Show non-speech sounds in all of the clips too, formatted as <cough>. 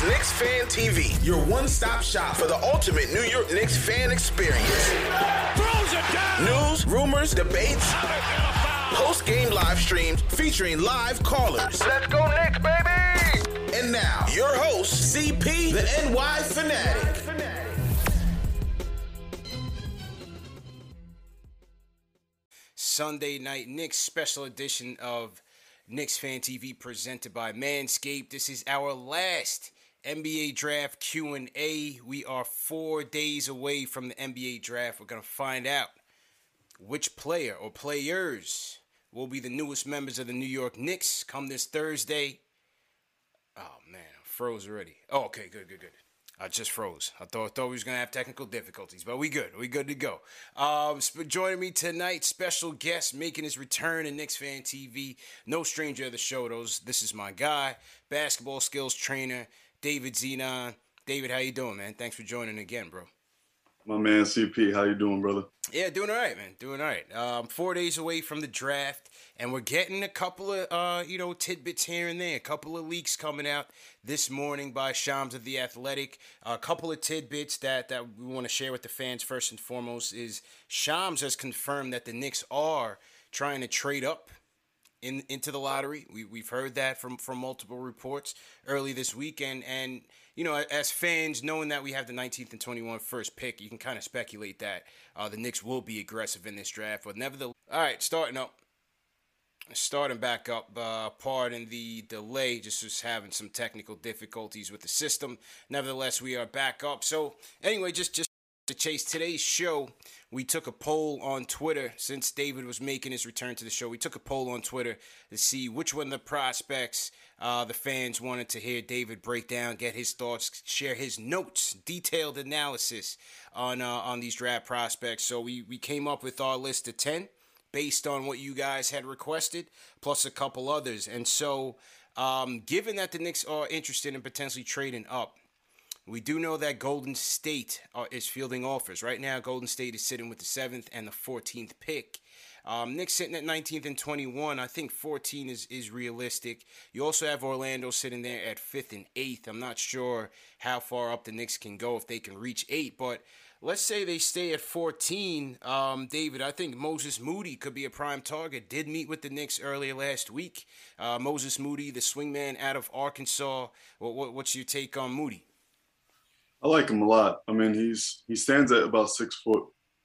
This Knicks Fan TV, your one-stop shop for the ultimate New York Knicks fan experience. News, rumors, debates, post-game live streams featuring live callers. Let's go Knicks, baby! And now, your host, CP, the NY Fanatic. Sunday night Knicks special edition of Knicks Fan TV presented by Manscaped. This is our last NBA draft Q&A. We are 4 days away from the NBA draft. We're going to find out which player or players will be the newest members of the New York Knicks come this Thursday. Oh man, I froze already. Oh, okay, good, good, good. I just froze. I thought, thought we was gonna have technical difficulties, but we good. We good to go. Um, sp- joining me tonight, special guest making his return in Knicks Fan TV. No stranger of the show. Those. This is my guy, basketball skills trainer, David Zenon. David, how you doing, man? Thanks for joining again, bro. My man CP, how you doing, brother? Yeah, doing all right, man. Doing all right. Um, four days away from the draft, and we're getting a couple of uh, you know tidbits here and there. A couple of leaks coming out this morning by Shams of the Athletic. A couple of tidbits that that we want to share with the fans. First and foremost is Shams has confirmed that the Knicks are trying to trade up in into the lottery. We we've heard that from from multiple reports early this week, and and you know as fans knowing that we have the 19th and 21st first pick, you can kind of speculate that uh, the Knicks will be aggressive in this draft. But nevertheless, all right, starting up. Starting back up, uh, pardon the delay, just was having some technical difficulties with the system. Nevertheless, we are back up. So, anyway, just just to chase today's show, we took a poll on Twitter since David was making his return to the show. We took a poll on Twitter to see which one of the prospects uh, the fans wanted to hear David break down, get his thoughts, share his notes, detailed analysis on uh, on these draft prospects. So we we came up with our list of ten based on what you guys had requested, plus a couple others. And so, um, given that the Knicks are interested in potentially trading up, we do know that Golden State uh, is fielding offers. Right now, Golden State is sitting with the 7th and the 14th pick. Um, Knicks sitting at 19th and 21. I think 14 is, is realistic. You also have Orlando sitting there at 5th and 8th. I'm not sure how far up the Knicks can go if they can reach 8, but let's say they stay at 14. Um, David, I think Moses Moody could be a prime target. Did meet with the Knicks earlier last week. Uh, Moses Moody, the swingman out of Arkansas. What, what, what's your take on Moody? I like him a lot. I mean, he's he stands at about six foot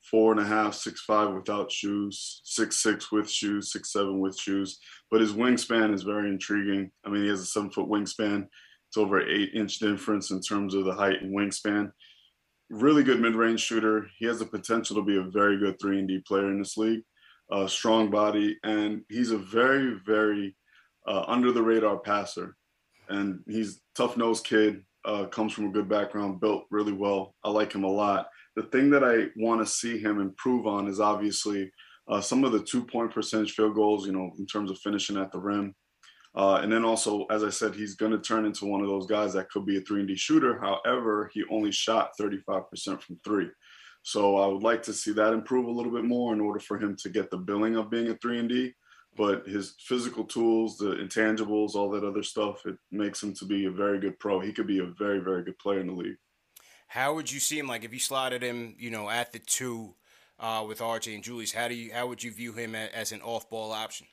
four and a half, six five without shoes, six six with shoes, six seven with shoes. But his wingspan is very intriguing. I mean, he has a seven foot wingspan. It's over eight inch difference in terms of the height and wingspan. Really good mid range shooter. He has the potential to be a very good three and D player in this league. Uh, strong body, and he's a very very uh, under the radar passer. And he's tough nosed kid. Uh, comes from a good background, built really well. I like him a lot. The thing that I want to see him improve on is obviously uh, some of the two point percentage field goals, you know, in terms of finishing at the rim. Uh, and then also, as I said, he's going to turn into one of those guys that could be a 3 and D shooter. However, he only shot 35% from three. So I would like to see that improve a little bit more in order for him to get the billing of being a 3 and D. but his physical tools, the intangibles, all that other stuff, it makes him to be a very good pro. He could be a very, very good player in the league. How would you see him? Like if you slotted him, you know, at the two uh, with RJ and Julius, how do you how would you view him as an off ball option?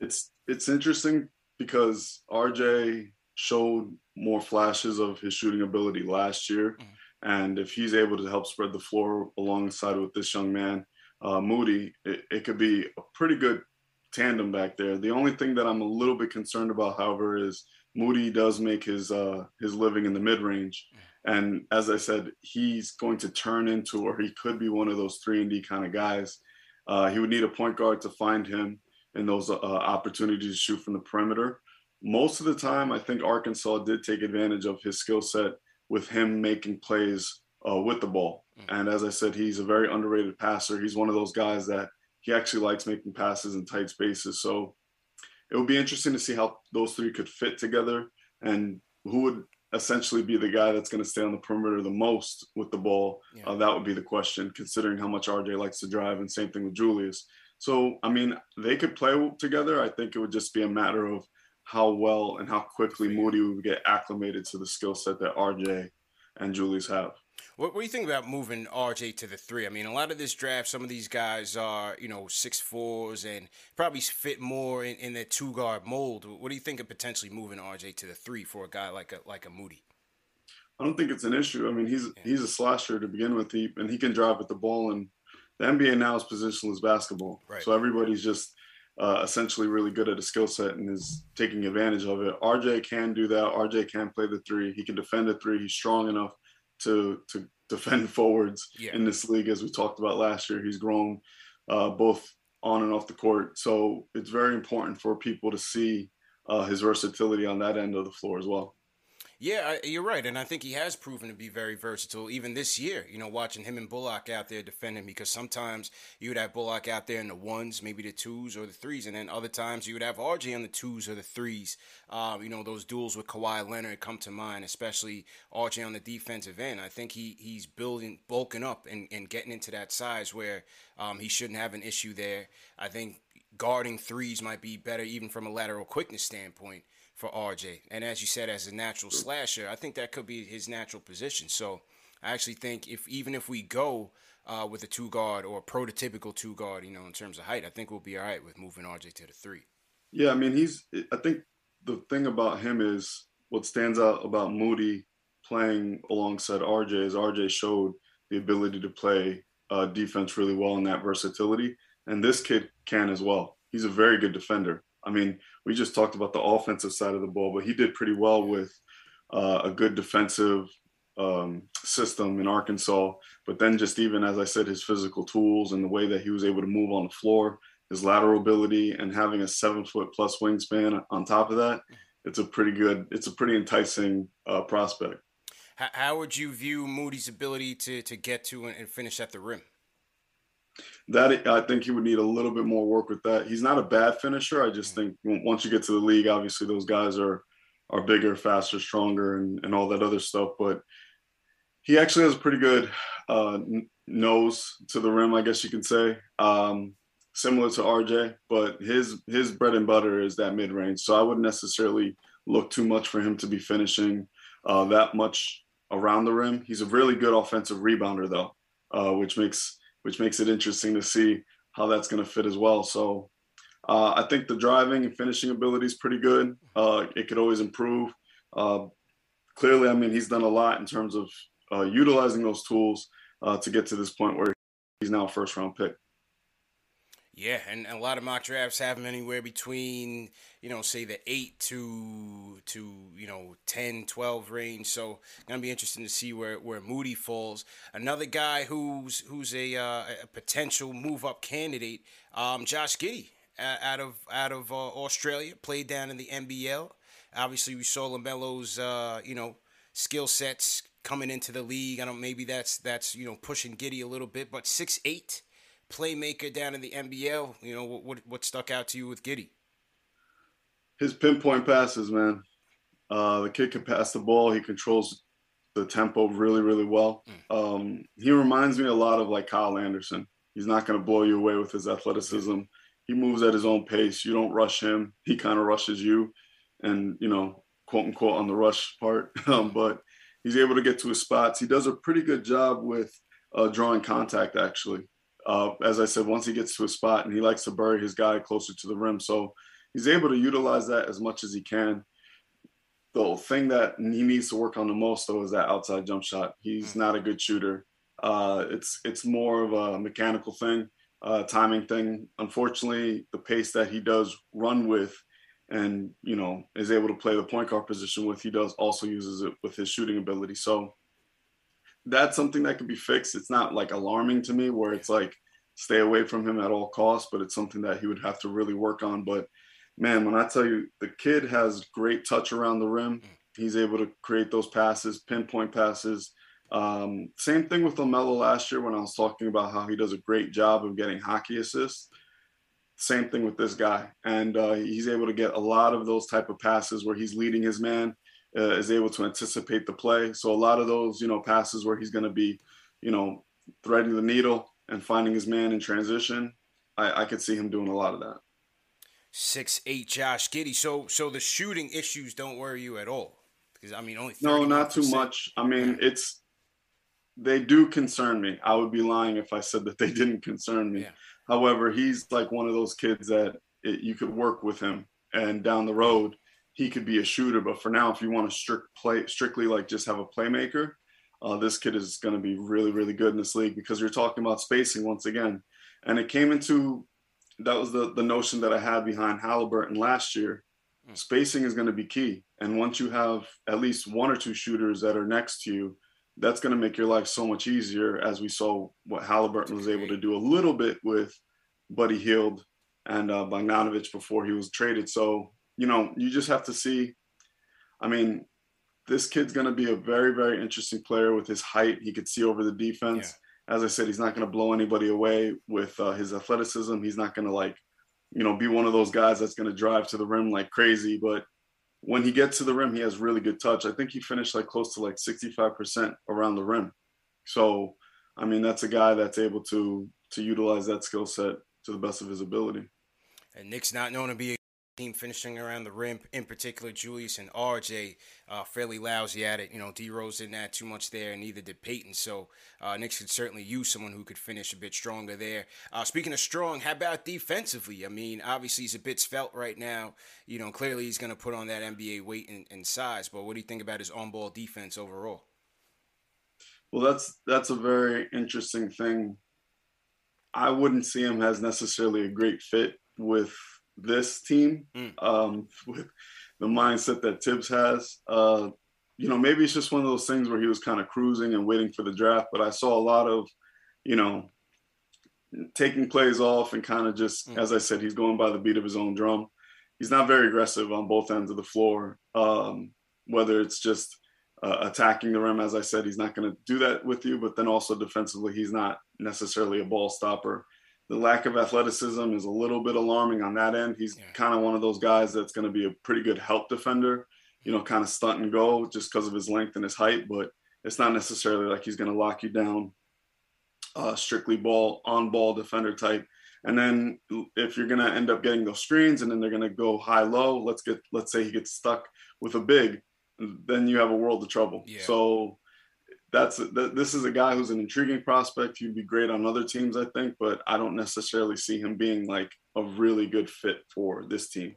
It's it's interesting because RJ showed more flashes of his shooting ability last year. Mm-hmm. And if he's able to help spread the floor alongside with this young man, uh, Moody, it, it, could be a pretty good tandem back there. The only thing that I'm a little bit concerned about, however, is Moody does make his uh, his living in the mid range, and as I said, he's going to turn into, or he could be one of those three and D kind of guys. Uh, he would need a point guard to find him in those uh, opportunities to shoot from the perimeter most of the time, I think Arkansas did take advantage of his skill set with him making plays uh, with the ball. Mm-hmm. And as I said, he's a very underrated passer. He's one of those guys that he actually likes making passes in tight spaces. So it would be interesting to see how those three could fit together and who would essentially be the guy that's going to stay on the perimeter the most with the ball. Yeah. Uh, that would be the question, considering how much RJ likes to drive, and same thing with Julius. So, I mean, they could play together. I think it would just be a matter of how well and how quickly Moody would get acclimated to the skill set that RJ and Julius have. What, what, do you think about moving RJ to the three? I mean, a lot of this draft, some of these guys are, you know, six fours and probably fit more in, in their two guard mold. What do you think of potentially moving RJ to the three for a guy like a like a Moody? I don't think it's an issue. I mean, he's yeah. he's a slasher to begin with, he, and he can drive with the ball. And the NBA now is positionless basketball, right. so everybody's just uh, essentially really good at a skill set and is taking advantage of it. RJ can do that. RJ can play the three. He can defend the three. He's strong enough to to defend <laughs> forwards yeah. in this league, as we talked about last year. He's grown uh, both on and off the court, so it's very important for people to see uh, his versatility on that end of the floor as well. Yeah, you're right, and I think he has proven to be very versatile even this year. You know, watching him and Bullock out there defending because sometimes you would have Bullock out there in the ones, maybe the twos or the threes, and then other times you would have RJ on the twos or the threes. Um, you know, those duels with Kawhi Leonard come to mind, especially RJ on the defensive end. I think he he's building, bulking up, and, and getting into that size where um, he shouldn't have an issue there. I think guarding threes might be better even from a lateral quickness standpoint for RJ. And as you said, as a natural slasher, I think that could be his natural position. So I actually think if even if we go uh, with a two guard or a prototypical two guard, you know, in terms of height, I think we'll be all right with moving RJ to the three. Yeah, I mean, he's. I think the thing about him is what stands out about Moody playing alongside RJ is RJ showed the ability to play uh, defense really well in that versatility, and this kid can as well. He's a very good defender. I mean, we just talked about the offensive side of the ball, but he did pretty well with uh, a good defensive um, system in Arkansas. But then, just even as I said, his physical tools and the way that he was able to move on the floor, his lateral ability, and having a seven foot plus wingspan on top of that, it's a pretty good, it's a pretty enticing uh, prospect. How would you view Moody's ability to to get to and finish at the rim? That I think he would need a little bit more work with that. He's not a bad finisher. I just think once you get to the league, obviously those guys are are bigger, faster, stronger, and, and all that other stuff. But he actually has a pretty good uh, nose to the rim, I guess you can say. Um, similar to RJ, but his his bread and butter is that mid range. So I wouldn't necessarily look too much for him to be finishing uh, that much around the rim. He's a really good offensive rebounder, though, uh, which makes which makes it interesting to see how that's going to fit as well. So uh, I think the driving and finishing ability is pretty good. Uh, it could always improve. Uh, clearly, I mean, he's done a lot in terms of uh, utilizing those tools uh, to get to this point where he's now a first round pick. Yeah, and a lot of mock drafts have him anywhere between, you know, say the 8 to to, you know, 10, 12 range. So, going to be interesting to see where where Moody falls. Another guy who's who's a, uh, a potential move up candidate, um, Josh Giddey out of out of uh, Australia, played down in the NBL. Obviously, we saw LaMelo's uh, you know, skill sets coming into the league. I don't maybe that's that's, you know, pushing Giddey a little bit, but six eight playmaker down in the NBL? You know, what what stuck out to you with Giddey? His pinpoint passes, man. Uh, the kid can pass the ball. He controls the tempo really, really well. Mm. Um, he reminds me a lot of like Kyle Anderson. He's not going to blow you away with his athleticism. he moves at his own pace. You don't rush him. He kind of rushes you, and you know, quote unquote, on the rush part. <laughs> Um, but he's able to get to his spots. He does a pretty good job with uh, drawing contact, actually. Uh, as I said, once he gets to a spot, and he likes to bury his guy closer to the rim, so he's able to utilize that as much as he can. The thing that he needs to work on the most, though, is that outside jump shot. He's not a good shooter. Uh, it's it's more of a mechanical thing uh, timing thing. Unfortunately, the pace that he does run with and, you know, is able to play the point guard position with, he does also uses it with his shooting ability. So that's something that could be fixed. It's not like alarming to me where it's like stay away from him at all costs, but it's something that he would have to really work on. But man, when I tell you the kid has great touch around the rim, he's able to create those passes, pinpoint passes um, same thing with LaMelo last year when I was talking about how he does a great job of getting hockey assists. Same thing with this guy, and uh, he's able to get a lot of those type of passes where he's leading his man, uh, is able to anticipate the play. So a lot of those, you know, passes where he's going to be, you know, threading the needle and finding his man in transition. I, I could see him doing a lot of that. Six eight Josh Giddey. So so the shooting issues don't worry you at all because I mean only no, not too much. I mean it's they do concern me. I would be lying if I said that they didn't concern me. Yeah. However, he's like one of those kids that it, you could work with him, and down the road, he could be a shooter. But for now, if you want to strict play, strictly like just have a playmaker, uh, this kid is going to be really, really good in this league because you're talking about spacing once again. And it came into that was the the notion that I had behind Halliburton last year. Mm. Spacing is going to be key, and once you have at least one or two shooters that are next to you that's going to make your life so much easier as we saw what Halliburton was able to do a little bit with Buddy Hield and uh, Bogdanovich before he was traded. So, you know, you just have to see. I mean, this kid's going to be a very, very interesting player with his height. He could see over the defense. Yeah. As I said, he's not going to blow anybody away with uh, his athleticism. He's not going to like, you know, be one of those guys that's going to drive to the rim like crazy. But when he gets to the rim, he has really good touch. I think he finished like close to like 65% around the rim. So, I mean, that's a guy that's able to to utilize that skill set to the best of his ability. And Knicks not known to be team finishing around the rim, in particular Julius and RJ, uh, fairly lousy at it. You know, D Rose didn't add too much there, and neither did Payton. So uh, Knicks could certainly use someone who could finish a bit stronger there. Uh, speaking of strong, how about defensively? I mean, obviously he's a bit svelte right now. You know, clearly he's going to put on that NBA weight and, and size. But what do you think about his on-ball defense overall? Well, that's that's a very interesting thing. I wouldn't see him as necessarily a great fit with this team mm. um, with the mindset that Thibs has. Uh, you know, maybe it's just one of those things where he was kind of cruising and waiting for the draft. But I saw a lot of, you know, taking plays off and kind of just, mm. as I said, he's going by the beat of his own drum. He's not very aggressive on both ends of the floor. Um, whether it's just uh, attacking the rim, as I said, he's not going to do that with you. But then also defensively, he's not necessarily a ball stopper the lack of athleticism is a little bit alarming on that end. He's yeah. kind of one of those guys that's going to be a pretty good help defender, you know, kind of stunt and go just because of his length and his height, but it's not necessarily like he's going to lock you down uh, strictly ball on ball defender type. And then if you're going to end up getting those screens and then they're going to go high low, let's get let's say he gets stuck with a big, then you have a world of trouble. Yeah. So that's that, this is a guy who's an intriguing prospect. He'd be great on other teams, I think, but I don't necessarily see him being like a really good fit for this team.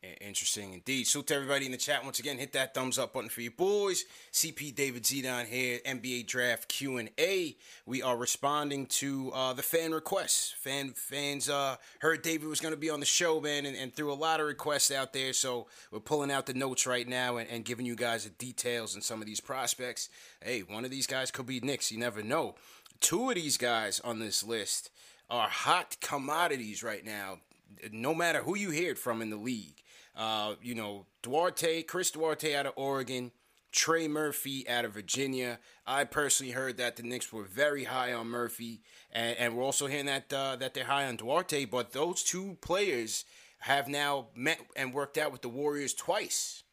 Interesting indeed. So to everybody in the chat, once again, hit that thumbs up button for you boys. CP David Zidon here, NBA Draft Q and A. We are responding to uh, the fan requests. Fan fans uh, heard David was going to be on the show, man, and, and, threw a lot of requests out there. So we're pulling out the notes right now and, and giving you guys the details on some of these prospects. Hey, one of these guys could be Knicks. You never know. Two of these guys on this list are hot commodities right now. No matter who you hear it from in the league. Uh, you know, Duarte, Chris Duarte out of Oregon, Trey Murphy out of Virginia. I personally heard that the Knicks were very high on Murphy, and, and we're also hearing that uh, that they're high on Duarte. But those two players have now met and worked out with the Warriors twice.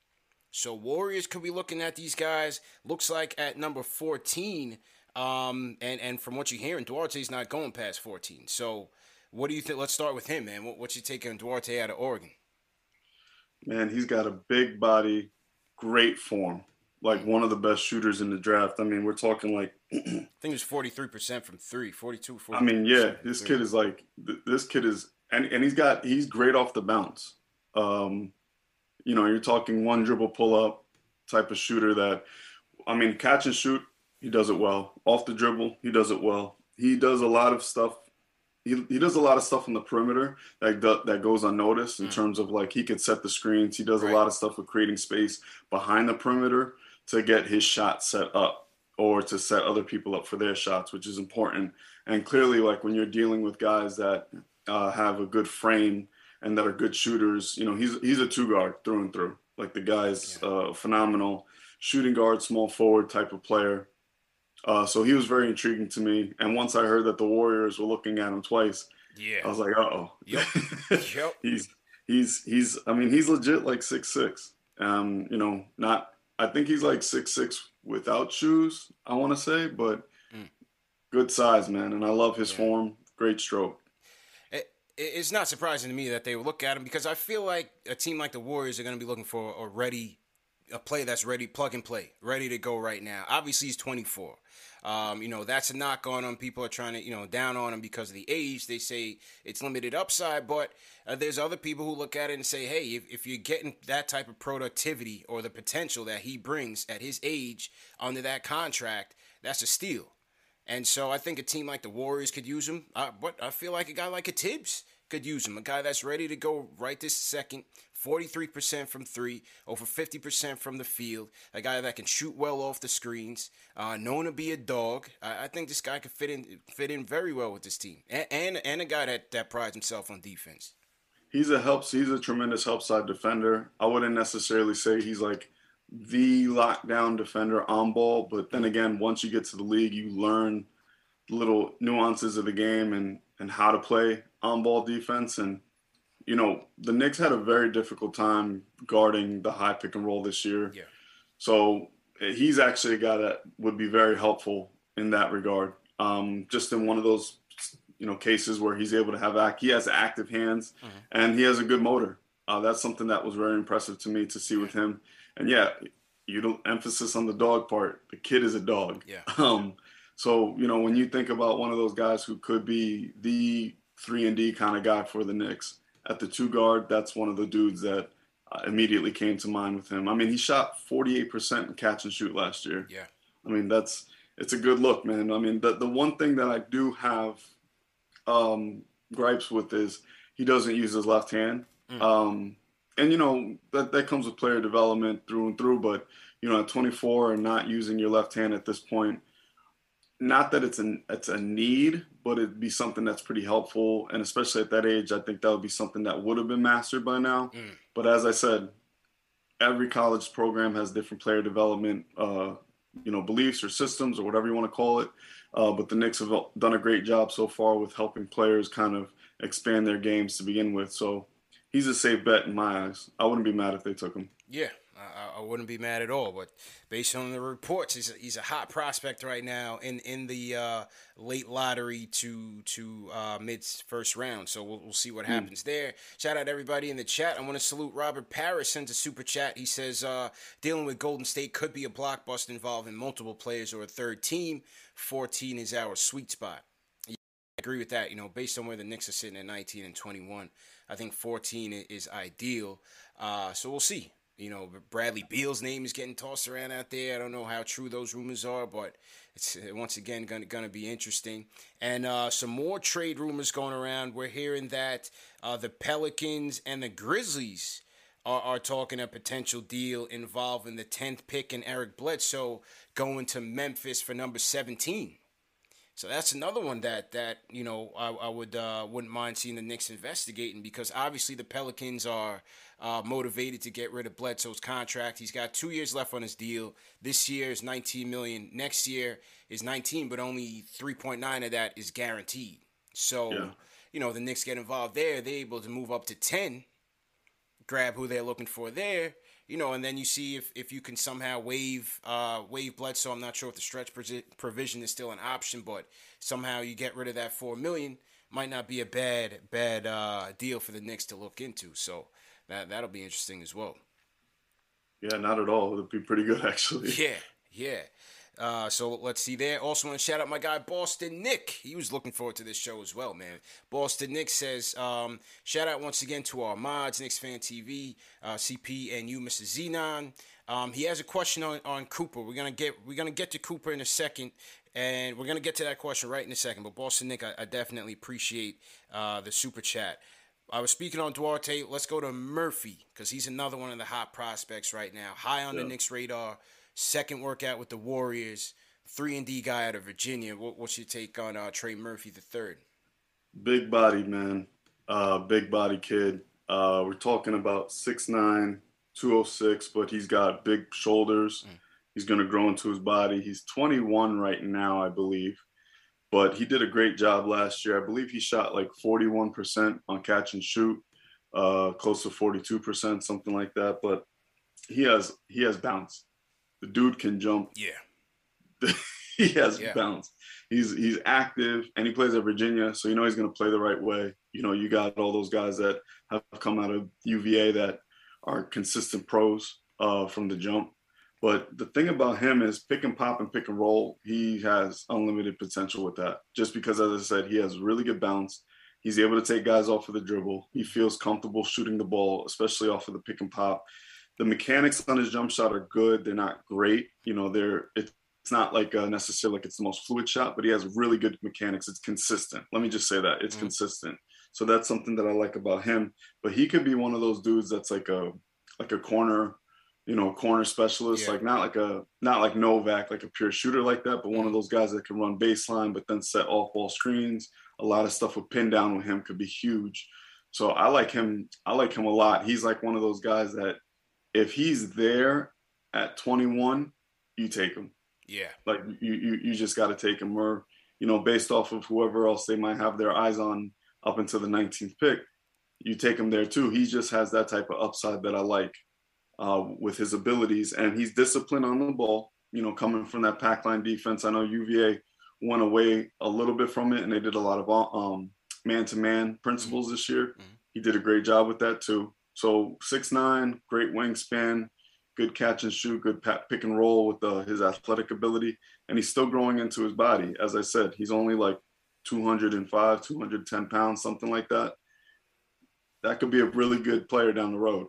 So Warriors could be looking at these guys. Looks like at number 14. Um, and, and from what you're hearing, Duarte's not going past 14. So what do you think? Let's start with him, man. What, what's your take on Duarte out of Oregon? Man, he's got a big body, great form, like one of the best shooters in the draft. I mean, we're talking like <clears throat> I think it was 43% from 3, 42 I mean, yeah, this kid is like this kid is and and he's got he's great off the bounce. Um, you know, you're talking one dribble pull up type of shooter that I mean, catch and shoot, he does it well. Off the dribble, he does it well. He does a lot of stuff he, he does a lot of stuff on the perimeter that that goes unnoticed in mm. terms of like he can set the screens. He does right. a lot of stuff with creating space behind the perimeter to get his shot set up or to set other people up for their shots, which is important. And clearly, like when you're dealing with guys that uh, have a good frame and that are good shooters, you know, he's he's a two guard through and through. Like the guy's yeah. uh, phenomenal shooting guard, small forward type of player. Uh, so he was very intriguing to me. And once I heard that the Warriors were looking at him twice, yeah, I was like, uh oh. Yep. <laughs> yep. he's he's he's. I mean, he's legit like six six. Um, you know, not. I think he's like six six without shoes. I want to say, but mm. good size, man. And I love his yeah. form. Great stroke. It, it's not surprising to me that they look at him because I feel like a team like the Warriors are going to be looking for a ready a play that's ready, plug and play, ready to go right now. Obviously, he's 24. Um, you know, that's a knock on him. People are trying to, you know, down on him because of the age. They say it's limited upside, but uh, there's other people who look at it and say, hey, if, if you're getting that type of productivity or the potential that he brings at his age under that contract, that's a steal. And so I think a team like the Warriors could use him. Uh, but I feel like a guy like a Thibs could use him. A guy that's ready to go right this second. 43% from three, over 50% from the field. A guy that can shoot well off the screens, uh, known to be a dog. I, I, think this guy could fit in fit in very well with this team, and and, and a guy that, that prides himself on defense. He's a help. He's a tremendous help side defender. I wouldn't necessarily say he's like the lockdown defender on ball, but then again, once you get to the league, you learn little nuances of the game and and how to play on ball defense. And, you know, the Knicks had a very difficult time guarding the high pick and roll this year. Yeah. So eh, he's actually a guy that would be very helpful in that regard. Um, just in one of those, you know, cases where he's able to have act, he has active hands mm-hmm. and he has a good motor. Uh, that's something that was very impressive to me to see with him. And yeah, you don't emphasis on the dog part. The kid is a dog. Yeah. <laughs> Um, so you know when you think about one of those guys who could be the three and D kind of guy for the Knicks. At the two guard, that's one of the dudes that uh, immediately came to mind with him. I mean, he shot 48% in catch and shoot last year. Yeah. I mean, that's it's a good look, man. I mean, the the one thing that I do have um, gripes with is he doesn't use his left hand. Mm. Um, and you know that that comes with player development through and through. But you know, at 24 and not using your left hand at this point, not that it's an it's a need, but it'd be something that's pretty helpful. And especially at that age, I think that would be something that would have been mastered by now. Mm. But as I said, every college program has different player development, uh, you know, beliefs or systems or whatever you want to call it. Uh, but the Knicks have done a great job so far with helping players kind of expand their games to begin with. So he's a safe bet in my eyes. I wouldn't be mad if they took him. Yeah, I, I, wouldn't be mad at all. But based on the reports, he's a, he's a hot prospect right now in in the uh, late lottery to to uh, mid first round. So we'll, we'll see what hmm. happens mm. there. Shout out everybody in the chat. I want to salute Robert Paris sends a super chat. He says uh, dealing with Golden State could be a blockbuster involving multiple players or a third team. Fourteen is our sweet spot. Yeah, I agree with that. You know, based on where the Knicks are sitting at 19 and 21, I think 14 is ideal. Uh, so we'll see. You know, Bradley Beal's name is getting tossed around out there. I don't know how true those rumors are, but it's uh, once again going to be interesting. And uh, some more trade rumors going around. We're hearing that uh, the Pelicans and the Grizzlies are, are talking a potential deal involving the 10th pick and Eric Bledsoe going to Memphis for number 17. So that's another one that that you know I, I would uh, wouldn't mind seeing the Knicks investigating because obviously the Pelicans are uh, motivated to get rid of Bledsoe's contract. He's got two years left on his deal. This year is 19 million. Next year is 19, but only 3.9 of that is guaranteed. So, yeah. you know, the Knicks get involved there. They're able to move up to 10, grab who they're looking for there. You know, and then you see if, if you can somehow waive uh, waive Bledsoe. I'm not sure if the stretch provision is still an option, but somehow you get rid of that four million might not be a bad bad uh, deal for the Knicks to look into. So that that'll be interesting as well. Yeah, not at all. It'd be pretty good <laughs> actually. Yeah, yeah. Uh, so let's see there. Also, want to shout out my guy Boston Nick. He was looking forward to this show as well, man. Boston Nick says, um, shout out once again to our mods, Knicks Fan TV, uh, CP, and you, Mr. Xenon. Um, he has a question on, on Cooper. We're gonna get we're gonna get to Cooper in a second, and we're gonna get to that question right in a second. But Boston Nick, I, I definitely appreciate uh, the super chat. I was speaking on Duarte. Let's go to Murphy because he's another one of the hot prospects right now, high on yeah. the Knicks radar. Second workout with the Warriors, three and D guy out of Virginia. What, what's your take on uh, Trey Murphy the third? Big body man, uh, big body kid. Uh, we're talking about 6'9", 206, but he's got big shoulders. Mm. He's going to grow into his body. He's 21 right now, I believe but he did a great job last year. I believe he shot like 41% on catch and shoot, uh, close to 42%, something like that. But he has he has bounce. The dude can jump. Yeah. <laughs> he has yeah. bounce. He's he's active and he plays at Virginia, so you know he's going to play the right way. You know, you got all those guys that have come out of UVA that are consistent pros uh, from the jump. But the thing about him is pick and pop and pick and roll. He has unlimited potential with that. Just because, as I said, he has really good bounce. He's able to take guys off of the dribble. He feels comfortable shooting the ball, especially off of the pick and pop. The mechanics on his jump shot are good. They're not great. You know, they're it's not like uh, necessarily like it's the most fluid shot, but he has really good mechanics. It's consistent. Let me just say that it's mm-hmm. consistent. So that's something that I like about him. But he could be one of those dudes that's like a like a corner you know, corner specialist, yeah. like not like a not like Novak, like a pure shooter like that, but one of those guys that can run baseline, but then set off ball screens. A lot of stuff with pin down with him could be huge. So I like him. I like him a lot. He's like one of those guys that if he's there at 21, you take him. Yeah. Like you you, you just got to take him or you know based off of whoever else they might have their eyes on up until the 19th pick, you take him there too. He just has that type of upside that I like uh, with his abilities, and he's disciplined on the ball. You know, coming from that pack line defense, I know UVA went away a little bit from it, and they did a lot of um, man-to-man principles this year. Mm-hmm. He did a great job with that too. So six nine, great wingspan, good catch and shoot, good pick and roll with uh, his athletic ability, and he's still growing into his body. As I said, he's only like 205, 210 pounds, something like that. That could be a really good player down the road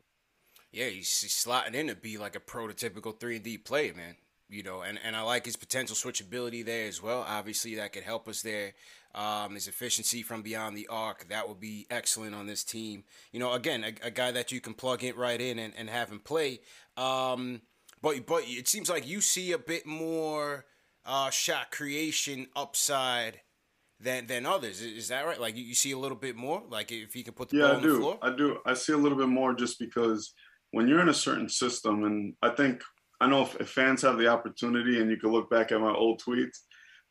yeah, he's, he's slotting in to be like a prototypical three and D player, man. You know, and, and I like his potential switchability there as well. Obviously, that could help us there. Um, his efficiency from beyond the arc that would be excellent on this team. You know, again, a, a guy that you can plug it right in and, and have him play. Um, but but it seems like you see a bit more uh, shot creation upside than than others. Is that right? Like you, you see a little bit more. Like if he can put the yeah, ball I on do. the floor. I do. I see a little bit more just because when you're in a certain system, and I think I know if, if fans have the opportunity, and you can look back at my old tweets,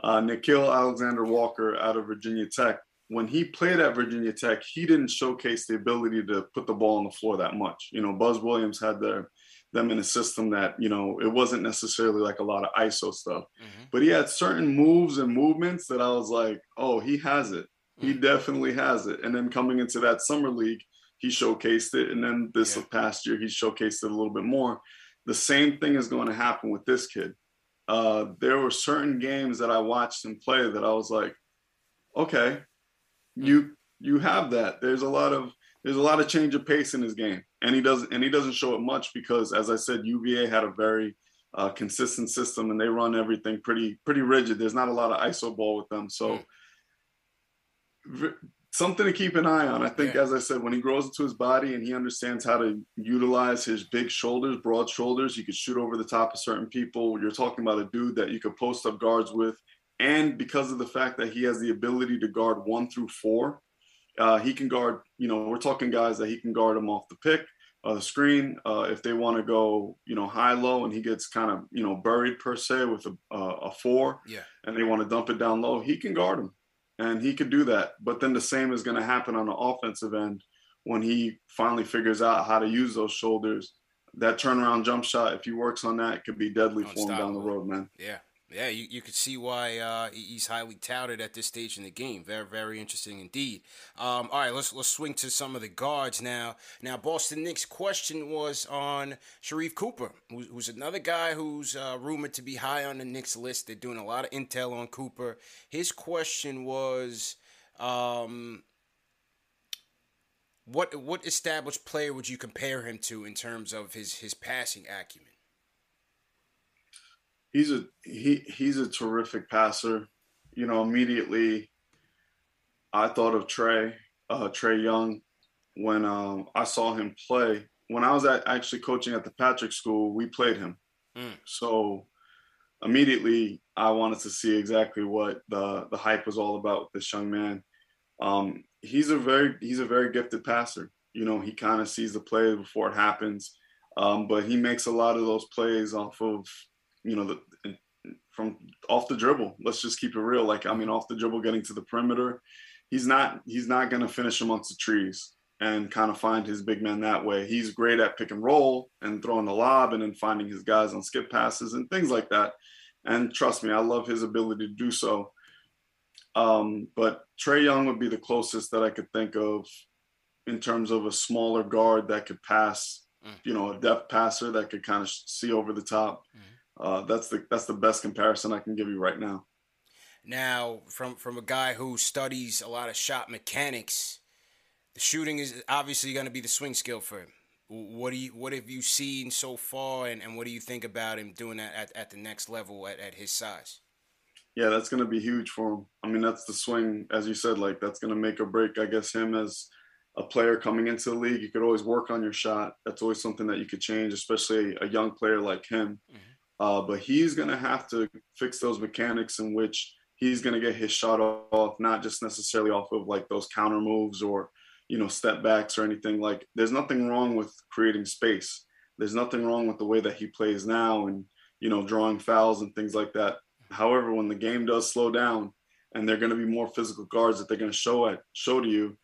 uh, Nickeil Alexander Walker out of Virginia Tech. When he played at Virginia Tech, he didn't showcase the ability to put the ball on the floor that much. You know, Buzz Williams had their them in a system that you know it wasn't necessarily like a lot of ISO stuff, mm-hmm. but he had certain moves and movements that I was like, oh, he has it. He mm-hmm. definitely has it. And then coming into that summer league, he showcased it. And then this yeah. past year, he showcased it a little bit more. The same thing is going to happen with this kid. Uh, there were certain games that I watched him play that I was like, okay, hmm. you you have that. There's a lot of there's a lot of change of pace in his game, and he doesn't and he doesn't show it much because, as I said, UVA had a very uh, consistent system and they run everything pretty pretty rigid. There's not a lot of iso ball with them, so. Mm something to keep an eye on. I think, yeah. as I said, when he grows into his body and he understands how to utilize his big shoulders, broad shoulders, you could shoot over the top of certain people. You're talking about a dude that you could post up guards with. And because of the fact that he has the ability to guard one through four, uh, he can guard, you know, we're talking guys that he can guard them off the pick, uh, the screen. Uh, if they want to go, you know, high low and he gets kind of, you know, buried per se with a, a four, yeah. and they want to dump it down low, he can guard them and he could do that. But then the same is going to happen on the offensive end when he finally figures out how to use those shoulders. That turnaround jump shot, if he works on that, could be deadly oh, for him down the road, man. Yeah, Yeah, you, you could see why uh, he's highly touted at this stage in the game. Very very interesting indeed. Um, all right, let's let's swing to some of the guards now. Now, Boston Knicks' question was on Sharife Cooper, who's, who's another guy who's uh, rumored to be high on the Knicks list. They're doing a lot of intel on Cooper. His question was. Um, what what established player would you compare him to in terms of his his passing acumen? He's a he he's a terrific passer. You know, immediately I thought of Trae uh, Trae Young when um, I saw him play. When I was at, actually coaching at the Patrick School, we played him. Mm. So immediately I wanted to see exactly what the the hype was all about with this young man. Um, he's a very he's a very gifted passer. You know, he kind of sees the play before it happens, um, but he makes a lot of those plays off of you know, the, from off the dribble. Let's just keep it real. Like, I mean, off the dribble, getting to the perimeter, he's not he's not going to finish amongst the trees and kind of find his big man that way. He's great at pick and roll and throwing the lob and then finding his guys on skip passes and things like that. And trust me, I love his ability to do so. Um, but Trae Young would be the closest that I could think of in terms of a smaller guard that could pass, mm. you know, a depth passer that could kind of see over the top. Mm uh, that's the that's the best comparison I can give you right now. Now, from from a guy who studies a lot of shot mechanics, the shooting is obviously going to be the swing skill for him. What do you what have you seen so far, and, and what do you think about him doing that at, at the next level at, at his size? Yeah, that's going to be huge for him. I mean, that's the swing, as you said, like that's going to make or break, I guess, him as a player coming into the league. You could always work on your shot. That's always something that you could change, especially a young player like him. Mm-hmm uh, but he's going to have to fix those mechanics in which he's going to get his shot off, not just necessarily off of like those counter moves or, you know, step backs or anything. Like, there's nothing wrong with creating space. There's nothing wrong with the way that he plays now and, you know, drawing fouls and things like that. However, when the game does slow down and they're going to be more physical guards that they're going to show at show to you,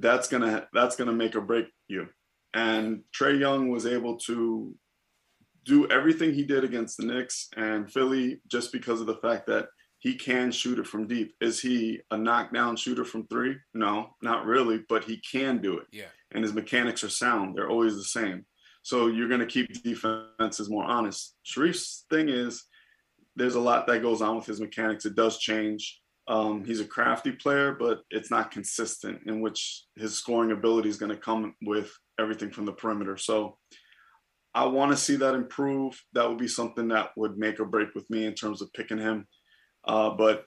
that's gonna that's gonna make or break you. And Trae Young was able to do everything he did against the Knicks and Philly just because of the fact that he can shoot it from deep. Is he a knockdown shooter from three? No, not really, but he can do it. Yeah. And his mechanics are sound. They're always the same. So you're going to keep defenses more honest. Sharife's thing is there's a lot that goes on with his mechanics. It does change. Um, he's a crafty player, but it's not consistent in which his scoring ability is going to come with everything from the perimeter. So I want to see that improve. That would be something that would make or break with me in terms of picking him. Uh, but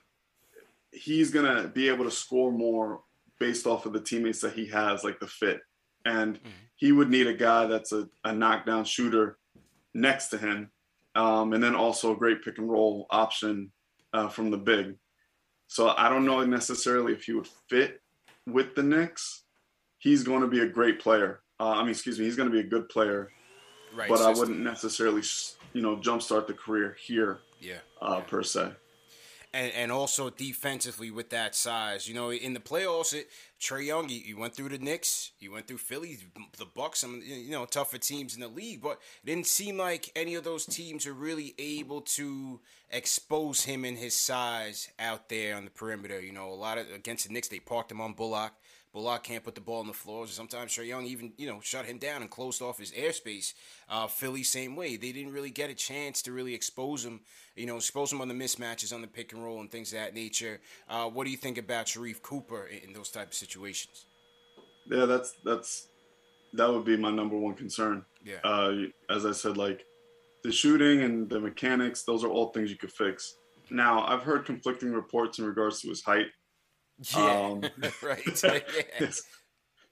he's going to be able to score more based off of the teammates that he has, like the fit. And mm-hmm. he would need a guy that's a, a knockdown shooter next to him. Um, and then also a great pick and roll option uh, from the big. So I don't know necessarily if he would fit with the Knicks. He's going to be a great player. Uh, I mean, excuse me, he's going to be a good player right but system. I wouldn't necessarily, you know, jumpstart the career here. Yeah. Uh, yeah. Per se. And, and also defensively with that size, you know, in the playoffs, it, Trae Young, you, went through the Knicks, you went through Philly, the Bucks, some you know tougher teams in the league, but it didn't seem like any of those teams were really able to expose him in his size out there on the perimeter. You know, a lot of against the Knicks, they parked him on Bullock. Bullock can't put the ball on the floor. Sometimes Trae Young even, you know, shut him down and closed off his airspace. Uh, Philly, same way. They didn't really get a chance to really expose him, you know, expose him on the mismatches, on the pick and roll and things of that nature. Uh, what do you think about Sharife Cooper in, in those type of situations? Yeah, that's that's that would be my number one concern. Yeah. Uh, as I said, like the shooting and the mechanics, those are all things you could fix. Now, I've heard conflicting reports in regards to his height. Yeah, um, <laughs> right. <laughs>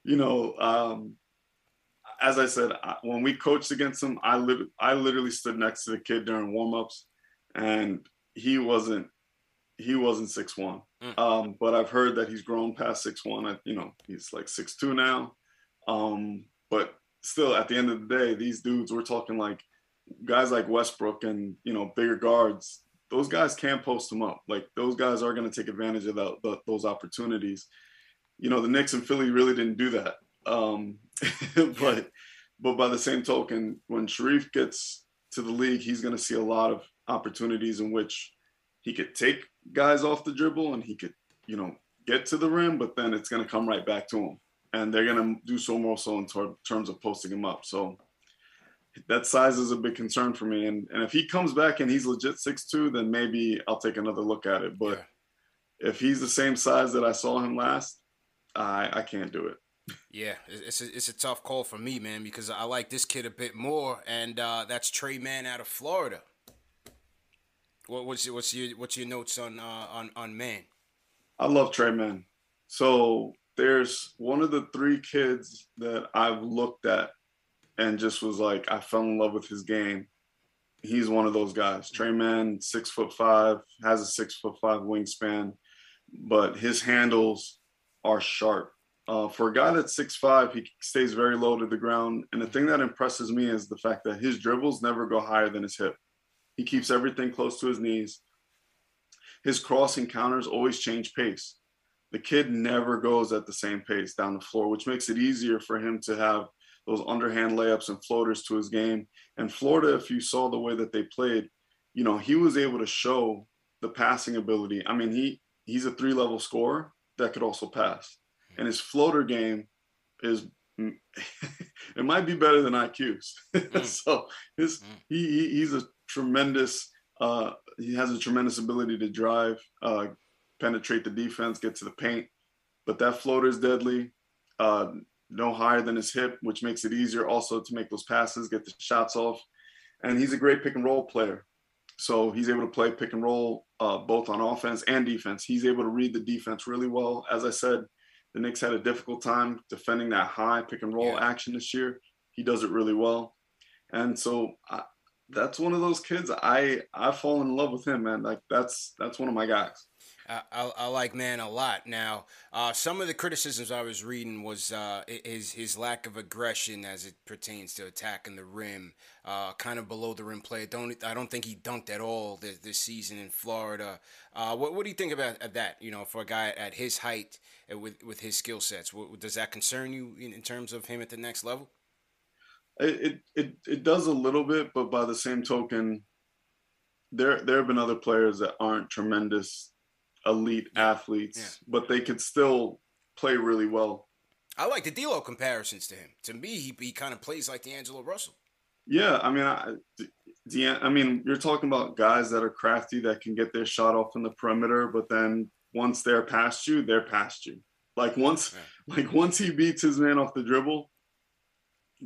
you know, um, as I said, when we coached against him, I li- I literally stood next to the kid during warmups, and he wasn't he wasn't six one. Mm. Um, but I've heard that he's grown past six one. You know, he's like six two now. Um, but still, at the end of the day, these dudes we're talking like guys like Westbrook and you know bigger guards those guys can post them up. Like those guys are going to take advantage of the, the, those opportunities. You know, the Knicks and Philly really didn't do that. Um, <laughs> but but by the same token, when Sharife gets to the league, he's going to see a lot of opportunities in which he could take guys off the dribble and he could, you know, get to the rim, but then it's going to come right back to him. And they're going to do so more so in ter- terms of posting him up. So that size is a big concern for me. And, and if he comes back and he's legit six two, then maybe I'll take another look at it. But yeah. if he's the same size that I saw him last, I, I can't do it. Yeah, it's a, it's a tough call for me, man, because I like this kid a bit more, and uh, that's Tre Mann out of Florida. What, what's your, what's your what's your notes on uh, on on Mann? I love Tre Mann. So there's one of the three kids that I've looked at and just was like, I fell in love with his game. He's one of those guys. Tre Mann, six foot five, has a six foot five wingspan, but his handles are sharp. Uh, for a guy that's six five, he stays very low to the ground. And the thing that impresses me is the fact that his dribbles never go higher than his hip. He keeps everything close to his knees. His cross encounters always change pace. The kid never goes at the same pace down the floor, which makes it easier for him to have those underhand layups and floaters to his game. And Florida, if you saw the way that they played, you know, he was able to show the passing ability. I mean, he he's a three level scorer that could also pass. And his floater game is <laughs> it might be better than IQ's. <laughs> Mm. so his mm. he, he's a tremendous uh, he has a tremendous ability to drive, uh, penetrate the defense, get to the paint. But that floater is deadly. Uh, no higher than his hip, which makes it easier also to make those passes, get the shots off. And he's a great pick and roll player. So he's able to play pick and roll uh, both on offense and defense. He's able to read the defense really well. As I said, the Knicks had a difficult time defending that high pick and roll yeah. action this year. He does it really well. And so I, that's one of those kids I I fall in love with him, man. Like that's that's one of my guys. I, I, like Mann a lot. Now, uh, some of the criticisms I was reading was uh, his his lack of aggression as it pertains to attacking the rim, uh, kind of below the rim play. Don't I don't think he dunked at all this, this season in Florida. Uh, what what do you think about that? You know, for a guy at his height with with his skill sets, does that concern you in, in terms of him at the next level? It, it it does a little bit, but by the same token, there there have been other players that aren't tremendous elite athletes, yeah. but they could still play really well. I like the D'Lo comparisons to him. To me, he, he kind of plays like D'Angelo Russell. Yeah, I mean, I, De, I mean, you're talking about guys that are crafty that can get their shot off in the perimeter, but then once they're past you, they're past you. Like once, yeah. <laughs> like once he beats his man off the dribble,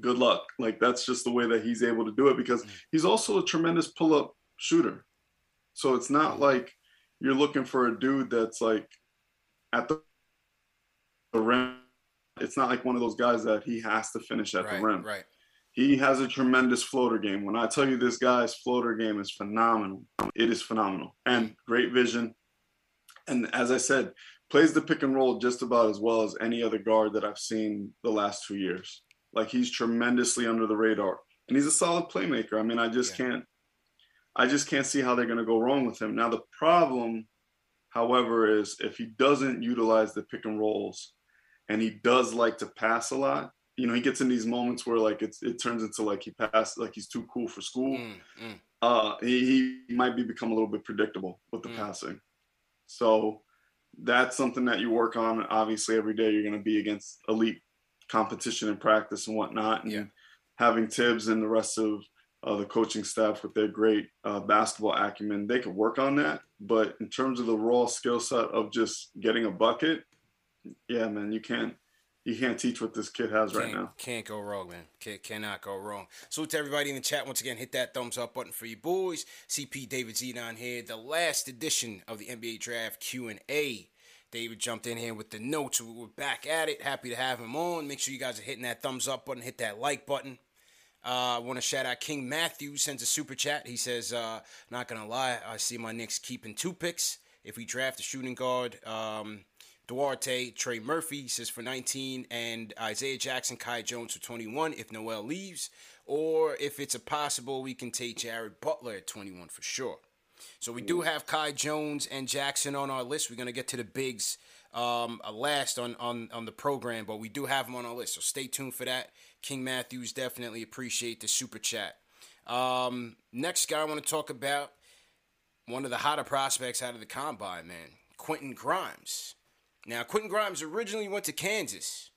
good luck. Like that's just the way that he's able to do it because mm. he's also a tremendous pull-up shooter. So it's not mm. like you're looking for a dude that's like at the, the rim. It's not like one of those guys that he has to finish at right, the rim. Right. He has a tremendous floater game. When I tell you this guy's floater game is phenomenal, it is phenomenal and great vision. And as I said, plays the pick and roll just about as well as any other guard that I've seen the last two years. Like he's tremendously under the radar and he's a solid playmaker. I mean, I just yeah. can't I just can't see how they're going to go wrong with him. Now, the problem, however, is if he doesn't utilize the pick and rolls and he does like to pass a lot, you know, he gets in these moments where like it's, it turns into like he passed, like he's too cool for school. Mm, mm. Uh, he, he might be become a little bit predictable with the mm. passing. So that's something that you work on. Obviously, every day you're going to be against elite competition and practice and whatnot. And yeah. having Thibs and the rest of uh, the coaching staff with their great uh, basketball acumen, they could work on that. But in terms of the raw skill set of just getting a bucket, yeah, man, you can't you can't teach what this kid has right now. Can't go wrong, man. Can, cannot go wrong. So to everybody in the chat once again, hit that thumbs up button for you boys. CP David Z down here, the last edition of the NBA Draft Q and A. David jumped in here with the notes. We're back at it. Happy to have him on. Make sure you guys are hitting that thumbs up button, hit that like button. Uh, I want to shout out King Matthew sends a super chat. He says, uh, "Not gonna lie, I see my Knicks keeping two picks. If we draft a shooting guard, um, Duarte, Trey Murphy says for 19, and Isaiah Jackson, Kai Jones for 21. If Noel leaves, or if it's a possible, we can take Jared Butler at 21 for sure. So we do have Kai Jones and Jackson on our list. We're gonna get to the bigs um, last on, on on the program, but we do have them on our list. So stay tuned for that. King Matthews definitely appreciate the super chat. Um, next guy I want to talk about one of the hotter prospects out of the combine, man, Quentin Grimes. Now, Quentin Grimes originally went to Kansas,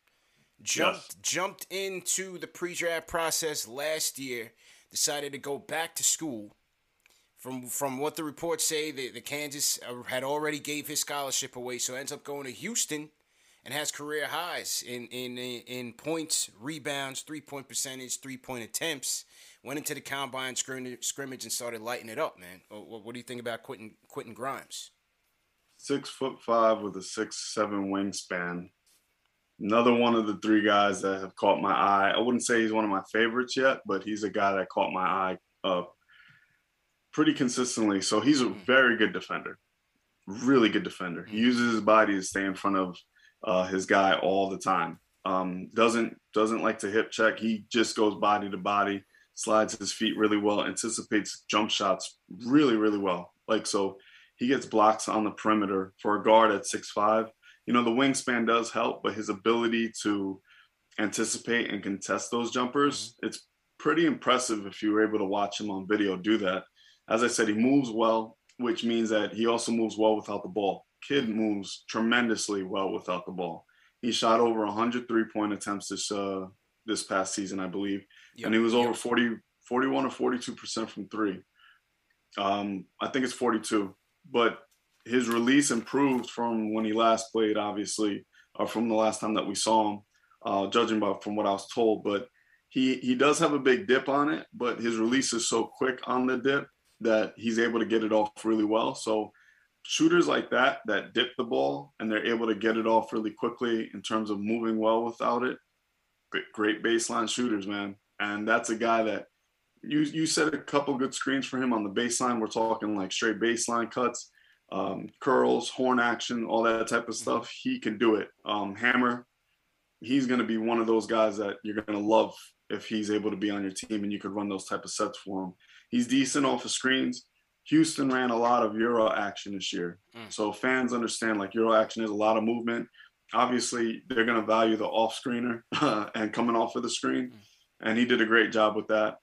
jumped yes. jumped into the pre-draft process last year, decided to go back to school. From from what the reports say, the, the Kansas uh, had already gave his scholarship away, so ends up going to Houston and has career highs in in in points, rebounds, three point percentage, three point attempts. Went into the combine scrimmage and started lighting it up, man. What, do you think about Quentin Quentin Grimes? Six foot five with a six seven wingspan. Another one of the three guys that have caught my eye. I wouldn't say he's one of my favorites yet, but he's a guy that caught my eye uh, pretty consistently. So he's a mm-hmm. very good defender, really good defender. He mm-hmm. uses his body to stay in front of uh, his guy all the time. Um, doesn't doesn't like to hip check. He just goes body to body, slides his feet really well, anticipates jump shots really really well. Like so, he gets blocks on the perimeter for a guard at six five. You know the wingspan does help, but his ability to anticipate and contest those jumpers, mm-hmm. it's pretty impressive if you were able to watch him on video do that. As I said, he moves well, which means that he also moves well without the ball kid moves tremendously well without the ball. He shot over 100 three point attempts this uh, this past season, I believe, yep. and he was over yep. 40, 41 or 42 percent from three. Um, I think it's 42, but his release improved from when he last played, obviously, or from the last time that we saw him, uh, judging by from what I was told. But he he does have a big dip on it, but his release is so quick on the dip that he's able to get it off really well. So shooters like that that dip the ball and they're able to get it off really quickly in terms of moving well without it. Great baseline shooters, man. And that's a guy that you you set a couple good screens for him on the baseline. We're talking like straight baseline cuts, um, curls, horn action, all that type of mm-hmm. stuff. He can do it. Um, hammer, he's going to be one of those guys that you're going to love if he's able to be on your team and you could run those type of sets for him. He's decent off of screens. Houston ran a lot of Euro action this year. Mm. So fans understand like Euro action is a lot of movement. Obviously, they're going to value the off screener <laughs> and coming off of the screen. Mm. And he did a great job with that.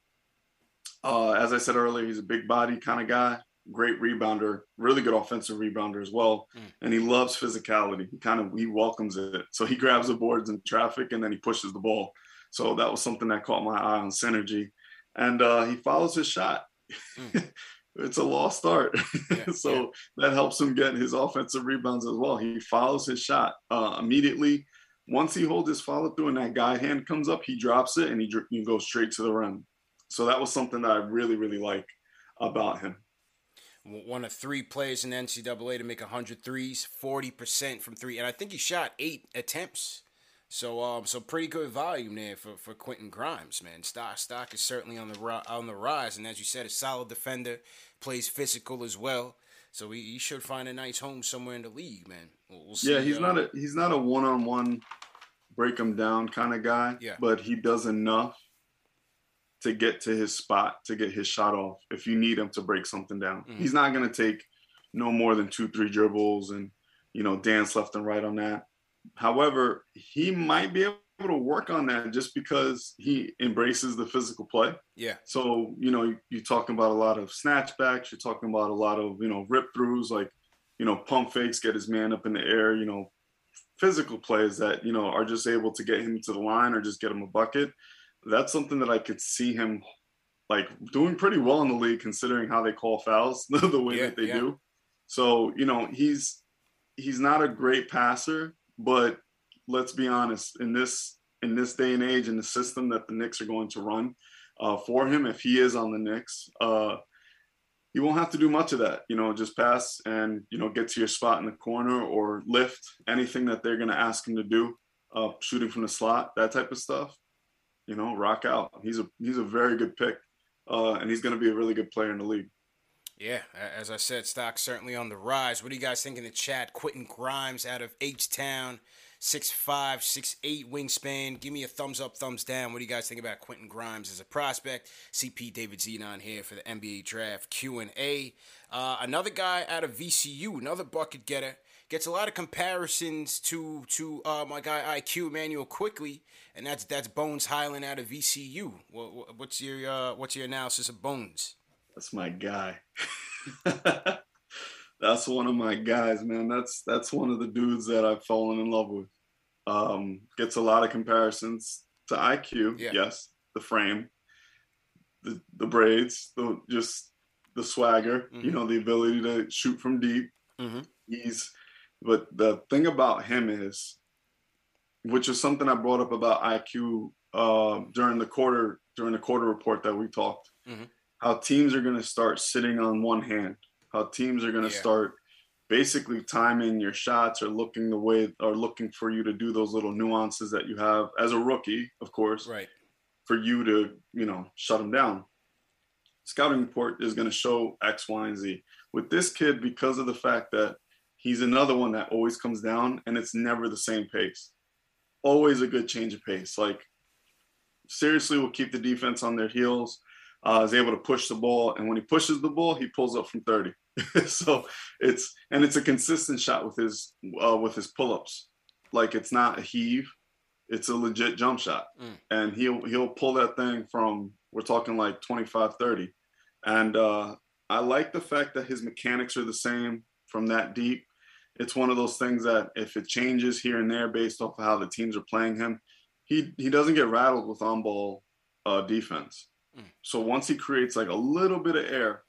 Uh, as I said earlier, he's a big body kind of guy, great rebounder, really good offensive rebounder as well. Mm. And he loves physicality. He kind of he welcomes it. So he grabs the boards in traffic and then he pushes the ball. So that was something that caught my eye on synergy. And uh, he follows his shot. Mm. <laughs> it's a lost start. Yeah, <laughs> so yeah. that helps him get his offensive rebounds as well. He follows his shot uh, immediately. Once he holds his follow through and that guy hand comes up, he drops it and he, he goes straight to the rim. So that was something that I really, really like about him. One of three players in NCAA to make 100 threes, 40% from three. And I think he shot eight attempts so um, so pretty good volume there for, for Quentin Grimes, man. Stock stock is certainly on the on the rise, and as you said, a solid defender, plays physical as well. So he, he should find a nice home somewhere in the league, man. We'll, we'll yeah, he's uh, not a he's not a one on one break him down kind of guy. Yeah. but he does enough to get to his spot to get his shot off. If you need him to break something down, mm-hmm. he's not going to take no more than two three dribbles and you know dance left and right on that However, he might be able to work on that just because he embraces the physical play. Yeah. So, you know, you're talking about a lot of snatchbacks, you're talking about a lot of, you know, rip throughs, like, you know, pump fakes, get his man up in the air, you know, physical plays that, you know, are just able to get him to the line or just get him a bucket. That's something that I could see him like doing pretty well in the league considering how they call fouls <laughs> the way yeah, that they yeah. do. So, you know, he's he's not a great passer, but let's be honest, in this in this day and age, in the system that the Knicks are going to run uh, for him, if he is on the Knicks, uh, he won't have to do much of that. You know, just pass and you know get to your spot in the corner or lift anything that they're going to ask him to do, uh, shooting from the slot, that type of stuff. You know, rock out. He's a he's a very good pick, uh, and he's going to be a really good player in the league. Yeah, as I said, stock certainly on the rise. What do you guys think in the chat? Quentin Grimes out of H Town, six five, six eight wingspan. Give me a thumbs up, thumbs down. What do you guys think about Quentin Grimes as a prospect? CP David Zenon here for the NBA Draft Q&A. Uh, another guy out of VCU, another bucket getter. Gets a lot of comparisons to to uh, my guy IQ Immanuel Quickley, and that's that's Bones Hyland out of VCU. What, what's your uh, what's your analysis of Bones? That's my guy. <laughs> that's one of my guys, man. That's that's one of the dudes that I've fallen in love with. Um, gets a lot of comparisons to IQ. Yeah. Yes, the frame, the the braids, the just the swagger. Mm-hmm. You know, the ability to shoot from deep. Mm-hmm. He's, but the thing about him is, which is something I brought up about IQ uh, during the quarter during the quarter report that we talked. Mm-hmm. How teams are going to start sitting on one hand how teams are going to yeah. start basically timing your shots or looking the way or looking for you to do those little nuances that you have as a rookie, of course, right? For you to you know shut them down. Scouting report is going to show X, Y, and Z. With this kid, because of the fact that he's another one that always comes down and it's never the same pace. Always a good change of pace. Like seriously will keep the defense on their heels uh, is able to push the ball, and when he pushes the ball, he pulls up from 30. <laughs> so it's and it's a consistent shot with his uh, with his pull-ups. Like it's not a heave, it's a legit jump shot, mm. and he'll he'll pull that thing from we're talking like 25, 30. And uh, I like the fact that his mechanics are the same from that deep. It's one of those things that if it changes here and there based off of how the teams are playing him, he he doesn't get rattled with on ball uh, defense. So once he creates like a little bit of air,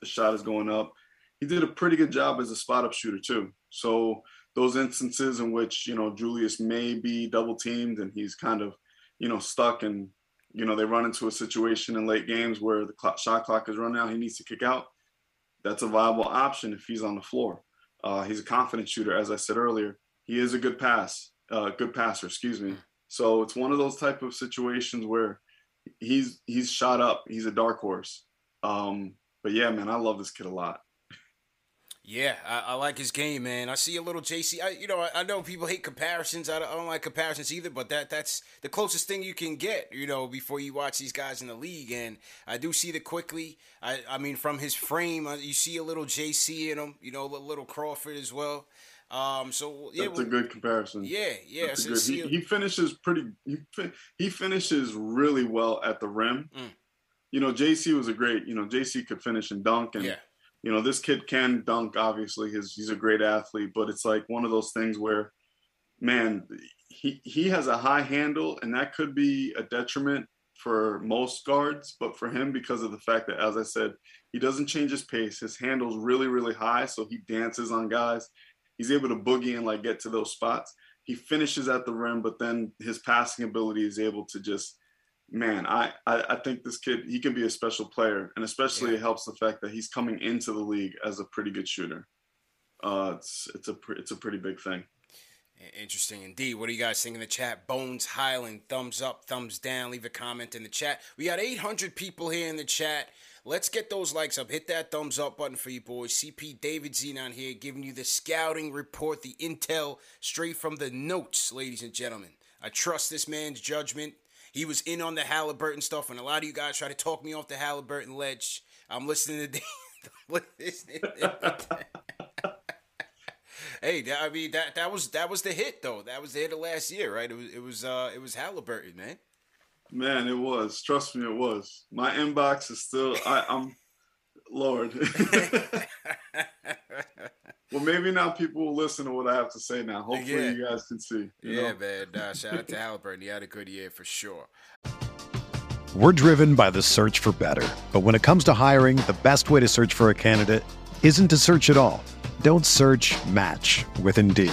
the shot is going up. He did a pretty good job as a spot up shooter too. So those instances in which you know Julius may be double teamed and he's kind of you know stuck and you know they run into a situation in late games where the clock, shot clock is running out, he needs to kick out. That's a viable option if he's on the floor. Uh, he's a confident shooter, as I said earlier. He is a good pass, uh, good passer, excuse me. So it's one of those type of situations where he's he's shot up. He's a dark horse. Um, but yeah, man, I love this kid a lot. Yeah, I, I, like his game, man. I see a little JC. I, you know, I, I know people hate comparisons. I don't, I don't, like comparisons either, but that that's the closest thing you can get, you know, before you watch these guys in the league. And I do see the Quickley. I, I mean, from his frame, uh, you see a little JC in him. You know, a little Crawford as well. Um, so yeah, that's a good comparison. Yeah, yeah. So he, he, finishes pretty. He, he finishes really well at the rim. Mm. You know, JC was a great. You know, JC could finish and dunk, and yeah. you know this kid can dunk. Obviously, his he's a great athlete, but it's like one of those things where, man, he he has a high handle, and that could be a detriment for most guards, but for him, because of the fact that, as I said, he doesn't change his pace. His handle's really, really high, so he dances on guys he's able to boogie and like get to those spots. He finishes at the rim, but then his passing ability is able to just man, I, I, I think this kid he can be a special player, and especially yeah. it helps the fact that he's coming into the league as a pretty good shooter. Uh, it's it's a it's a pretty big thing. Interesting indeed. What do you guys think in the chat? Bones Hyland, thumbs up, thumbs down. Leave a comment in the chat. We got 800 people here in the chat. Let's get those likes up. Hit that thumbs up button for you boys. CP David Zenon here giving you the scouting report, the intel straight from the notes, ladies and gentlemen. I trust this man's judgment. He was in on the Halliburton stuff, and a lot of you guys try to talk me off the Halliburton ledge. I'm listening to. <laughs> <laughs> hey, I mean that that was that was the hit though. That was the hit of last year, right? It was it was uh it was Halliburton, man. Man, it was. Trust me, it was. My inbox is still. I, I'm, Lord. <laughs> well, maybe now people will listen to what I have to say now. Hopefully, yeah. you guys can see. yeah, know? man. Uh, shout out to Halliburton. He had a good year for sure. We're driven by the search for better, but when it comes to hiring, the best way to search for a candidate isn't to search at all. Don't search. Match with Indeed.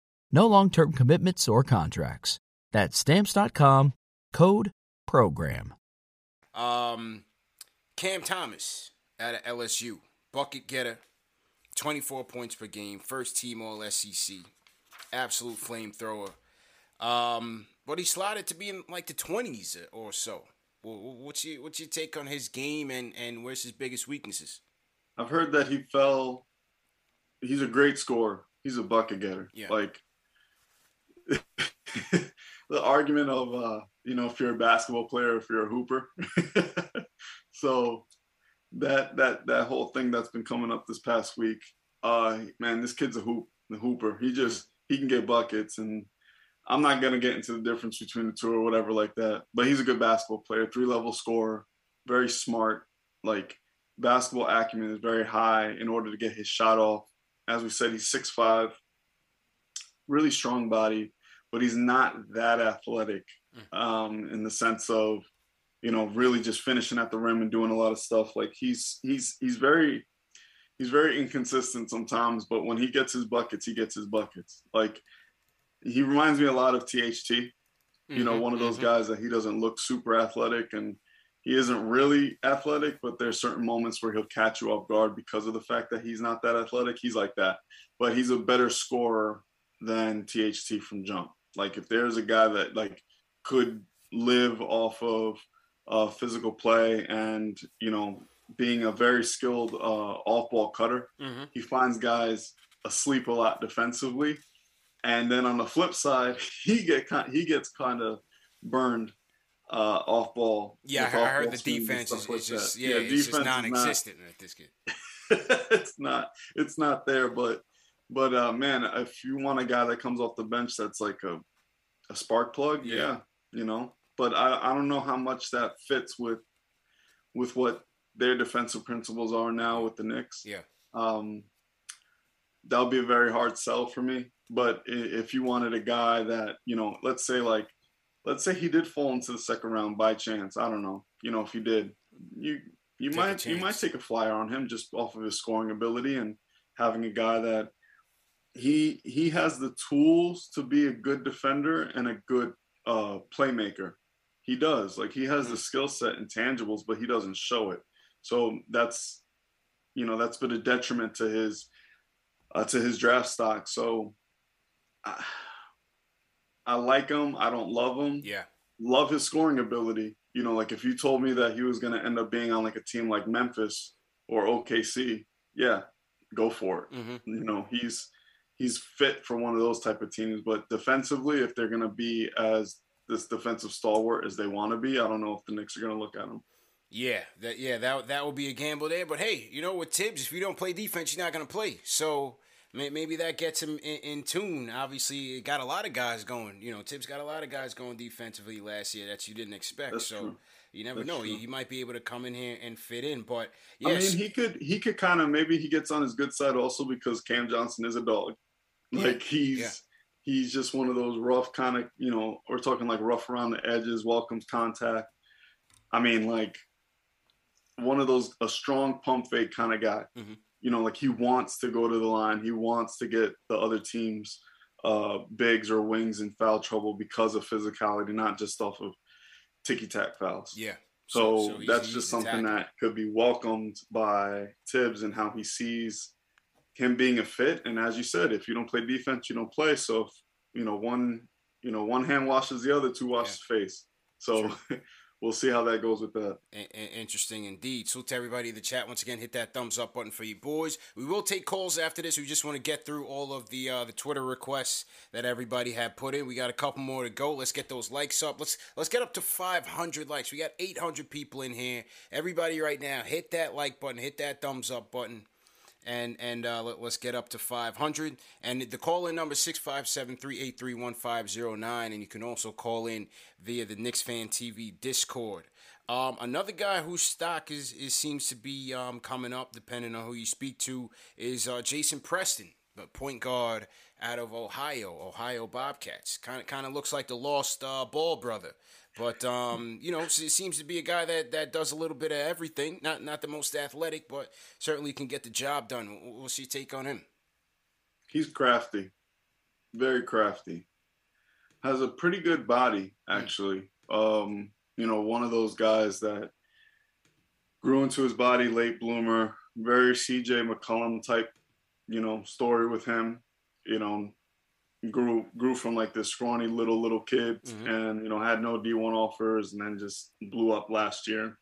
No long term commitments or contracts. That's Stamps.com, code PROGRAM. Um, Cam Thomas out of LSU, bucket getter, 24 points per game, first team All SEC, absolute flamethrower. Um, but he slotted to be in like the 20s or so. What's your what's your take on his game and and where's his biggest weaknesses? I've heard that he fell. He's a great scorer. He's a bucket getter. Yeah. Like <laughs> the argument of uh, you know if you're a basketball player, if you're a hooper. <laughs> so that that that whole thing that's been coming up this past week. Uh, man, this kid's a hoop, the hooper. He just he can get buckets, and I'm not gonna get into the difference between the two or whatever like that. But he's a good basketball player, three level scorer, very smart. Like basketball acumen is very high in order to get his shot off. As we said, he's six five, really strong body, but he's not that athletic um, in the sense of you know really just finishing at the rim and doing a lot of stuff. Like he's he's he's very he's very inconsistent sometimes, but when he gets his buckets, he gets his buckets. Like he reminds me a lot of THT. You know, Mhm, one of those mhm. guys that he doesn't look super athletic and he isn't really athletic, but there's certain moments where he'll catch you off guard because of the fact that he's not that athletic. He's like that, but he's a better scorer than THT from jump. Like if there's a guy that like could live off of uh, physical play and you know being a very skilled uh, off-ball cutter, Mhm. he finds guys asleep a lot defensively, and then on the flip side, <laughs> he get kind he gets kind of burned uh, off ball. Yeah, I heard the defense is, like just that. yeah, it's defense just is not- non-existent at this <laughs> kid. it's not it's not there but but uh man if you want a guy that comes off the bench that's like a a spark plug Yeah. yeah, you know? But I, I don't know how much that fits with with what their defensive principles are now with the Knicks. Yeah. um that would be a very hard sell for me. But if you wanted a guy that you know let's say like let's say he did fall into the second round by chance. I don't know. You know if he did you you Take might you might take a flyer on him just off of his scoring ability and having a guy that he he has the tools to be a good defender and a good uh playmaker he does like he has the skill set and tangibles but he doesn't show it so that's you know that's been a detriment to his uh, to his draft stock so I, I like him i don't love him Yeah. love his scoring ability. You know, like if you told me that he was going to end up being on like a team like Memphis or OKC, yeah, go for it. hmm You know, he's he's fit for one of those type of teams. But defensively, if they're going to be as this defensive stalwart as they want to be, I don't know if the Knicks are going to look at him. Yeah, that yeah that that would be a gamble there. But hey, you know with Thibs, if you don't play defense, you're not gonna play. So may- maybe that gets him in, in tune. Obviously, it got a lot of guys going. You know, Thibs got a lot of guys going defensively last year that you didn't expect. That's so true. you never That's know. He, he might be able to come in here and fit in. But yes. I mean, he could he could kind of maybe he gets on his good side also because Cam Johnson is a dog. Like he's yeah. he's just one of those rough kind of you know we're talking like rough around the edges, welcomes contact. I mean, like one of those a strong pump fake kind of guy. Mhm. You know, like he wants to go to the line. He wants to get the other teams uh bigs or wings in foul trouble because of physicality, not just off of ticky tack fouls. yeah. So, he's- that's just something tackler. that could be welcomed by Thibs and how he sees him being a fit. And as you said, if you don't play defense, you don't play. So if, you know, one you know one hand washes the other, two washes yeah. face. So <laughs> we'll see how that goes with that. Interesting indeed. So to everybody in the chat, once again, hit that thumbs up button for you boys. We will take calls after this. We just want to get through all of the uh, the Twitter requests that everybody had put in. We got a couple more to go. Let's get those likes up. Let's let's get up to 500 likes. We got 800 people in here. Everybody right now, hit that like button, hit that thumbs up button and and uh, let, us get up to 500. And the call in number 657-383-1509, and you can also call in via the Knicks Fan TV Discord. Um, another guy whose stock is, is seems to be um, coming up, depending on who you speak to, is uh, Jason Preston, the point guard out of Ohio, Ohio Bobcats. Kind of kind of looks like the lost uh, Ball brother. But um, you know, it seems to be a guy that, that does a little bit of everything. Not not the most athletic, but certainly can get the job done. What's your take on him? He's crafty, very crafty. Has a pretty good body, actually. Um, you know, one of those guys that grew into his body, late bloomer, very CJ McCollum type, you know, story with him. You know, grew grew from like this scrawny little little kid mm-hmm. and you know had no D1 offers and then just blew up last year.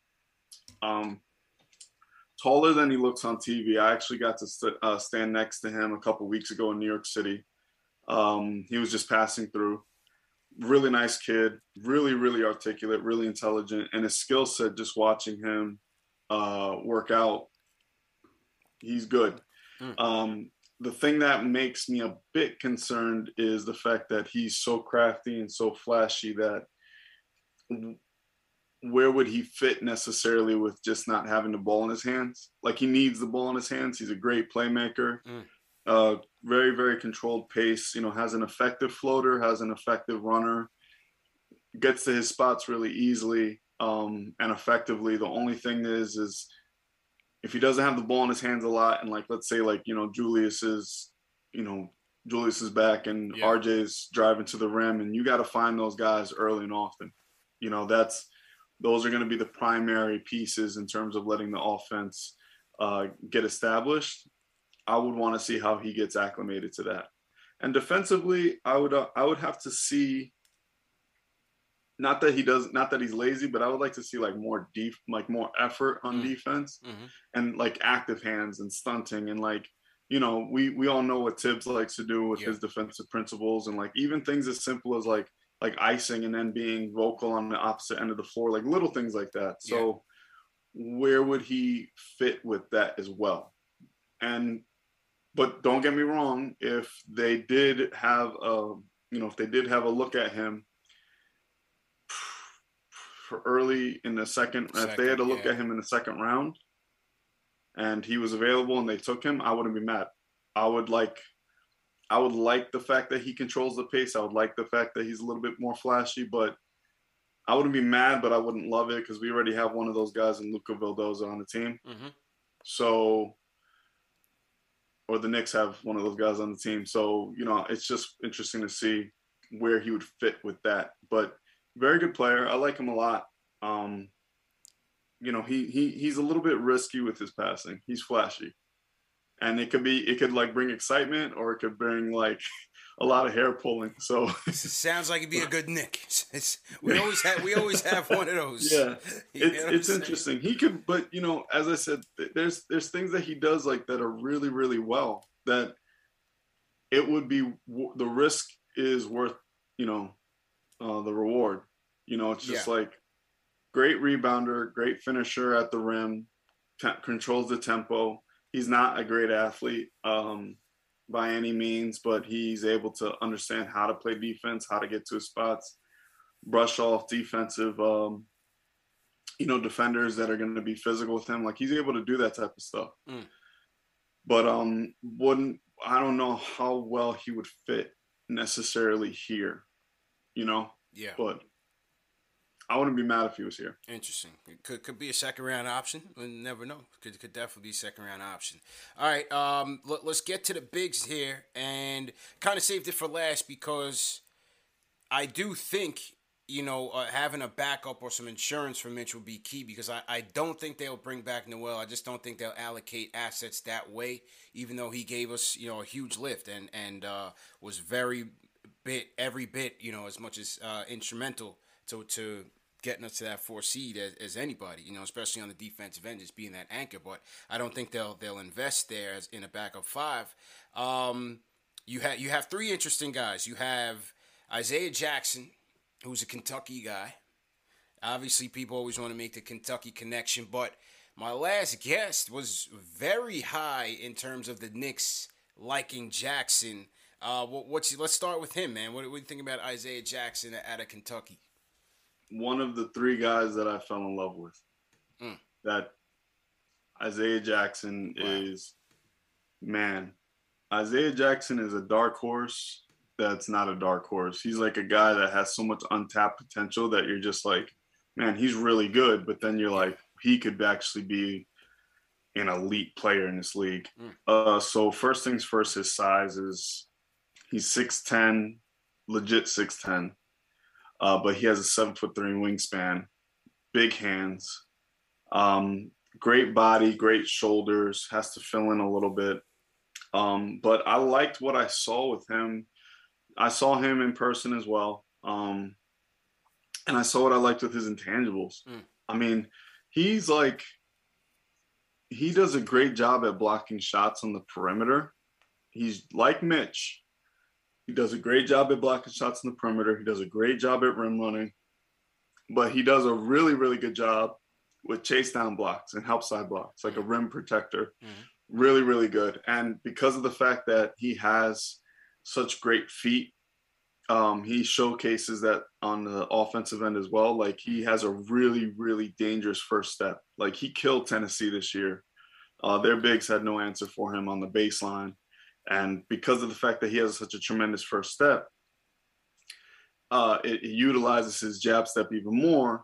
Um, taller than he looks on TV. I actually got to st- uh, stand next to him a couple weeks ago in New York City. Um, he was just passing through. Really nice kid, really really articulate, really intelligent, and his skill set. Just watching him uh, work out, he's good. Mm. Um, the thing that makes me a bit concerned is the fact that he's so crafty and so flashy that where would he fit necessarily with just not having the ball in his hands? Like he needs the ball in his hands. He's a great playmaker. Mm. Uh, very, very controlled pace. You know, has an effective floater, has an effective runner, gets to his spots really easily um, and effectively. The only thing is, is if he doesn't have the ball in his hands a lot, and like let's say like you know Julius is, you know Julius is back and yeah. RJ's driving to the rim, and you got to find those guys early and often. You know that's those are going to be the primary pieces in terms of letting the offense uh, get established. I would want to see how he gets acclimated to that. And defensively, I would uh, I would have to see not that he does not that he's lazy but i would like to see like more deep like more effort on mm. defense mm-hmm. and like active hands and stunting and like you know we we all know what thibs likes to do with yeah. his defensive principles and like even things as simple as like like icing and then being vocal on the opposite end of the floor like little things like that so yeah. where would he fit with that as well and but don't get me wrong if they did have a you know if they did have a look at him early in the second, second if they had to look yeah. at him in the second round and he was available and they took him, I wouldn't be mad. I would like I would like the fact that he controls the pace. I would like the fact that he's a little bit more flashy, but I wouldn't be mad, but I wouldn't love it because we already have one of those guys in Luca Vildoza on the team. Mm-hmm. So, or the Knicks have one of those guys on the team. So, you know, it's just interesting to see where he would fit with that. But very good player. I like him a lot. Um, you know, he he he's a little bit risky with his passing. He's flashy, and it could be it could like bring excitement or it could bring like <laughs> a lot of hair pulling. So sounds like it'd be a good Knick. <laughs> It's, we always have we always have one of those. Yeah, <laughs> it's it's interesting. He could, but you know, as I said, there's there's things that he does like that are really really well that it would be the risk is worth you know uh, the reward. You know, it's just yeah. like great rebounder, great finisher at the rim, controls the tempo. He's not a great athlete um, by any means, but he's able to understand how to play defense, how to get to his spots, brush off defensive, um, you know, defenders that are going to be physical with him. Like he's able to do that type of stuff. Mm. But um, wouldn't I don't know how well he would fit necessarily here you know. Yeah. But I wouldn't be mad if he was here. Interesting. It could could be a second round option. We never know. Could could definitely be a second round option. All right. Um. Let, us get to the bigs here, and kind of saved it for last because I do think you know uh, having a backup or some insurance for Mitch will be key because I, I don't think they'll bring back Noel. I just don't think they'll allocate assets that way. Even though he gave us you know a huge lift and and uh, was very bit every bit you know as much as uh, instrumental to to getting us to that four seed as, as, anybody, you know, especially on the defensive end, just being that anchor. But I don't think they'll they'll invest there as in a backup five. Um, you have you have three interesting guys. You have Isaiah Jackson, who's a Kentucky guy. Obviously, people always want to make the Kentucky connection, but my last guest was very high in terms of the Knicks liking Jackson. Uh, what, what's let's start with him, man. What, what do you think about Isaiah Jackson out of Kentucky? one of the three guys that I fell in love with. Mm. That Isaiah Jackson wow. is man. Isaiah Jackson is a dark horse that's not a dark horse. He's like a guy that has so much untapped potential that you're just like, man, he's really good. But then you're like, he could actually be an elite player in this league. Mm. Uh, so first things first, his size is he's 6'10, legit 6'10 uh, but he has a seven foot three wingspan, big hands, um, great body, great shoulders, has to fill in a little bit. Um, but I liked what I saw with him. I saw him in person as well. Um, and I saw what I liked with his intangibles. Mm. I mean, he's like, he does a great job at blocking shots on the perimeter. He's like Mitch, he does a great job at blocking shots in the perimeter. He does a great job at rim running, but he does a really, really good job with chase down blocks and help side blocks, like a rim protector. Mm-hmm. Really, really good. And because of the fact that he has such great feet, um, he showcases that on the offensive end as well. Like he has a really, really dangerous first step. Like he killed Tennessee this year. Uh, their bigs had no answer for him on the baseline. And because of the fact that he has such a tremendous first step, uh, it, it, utilizes his jab step even more,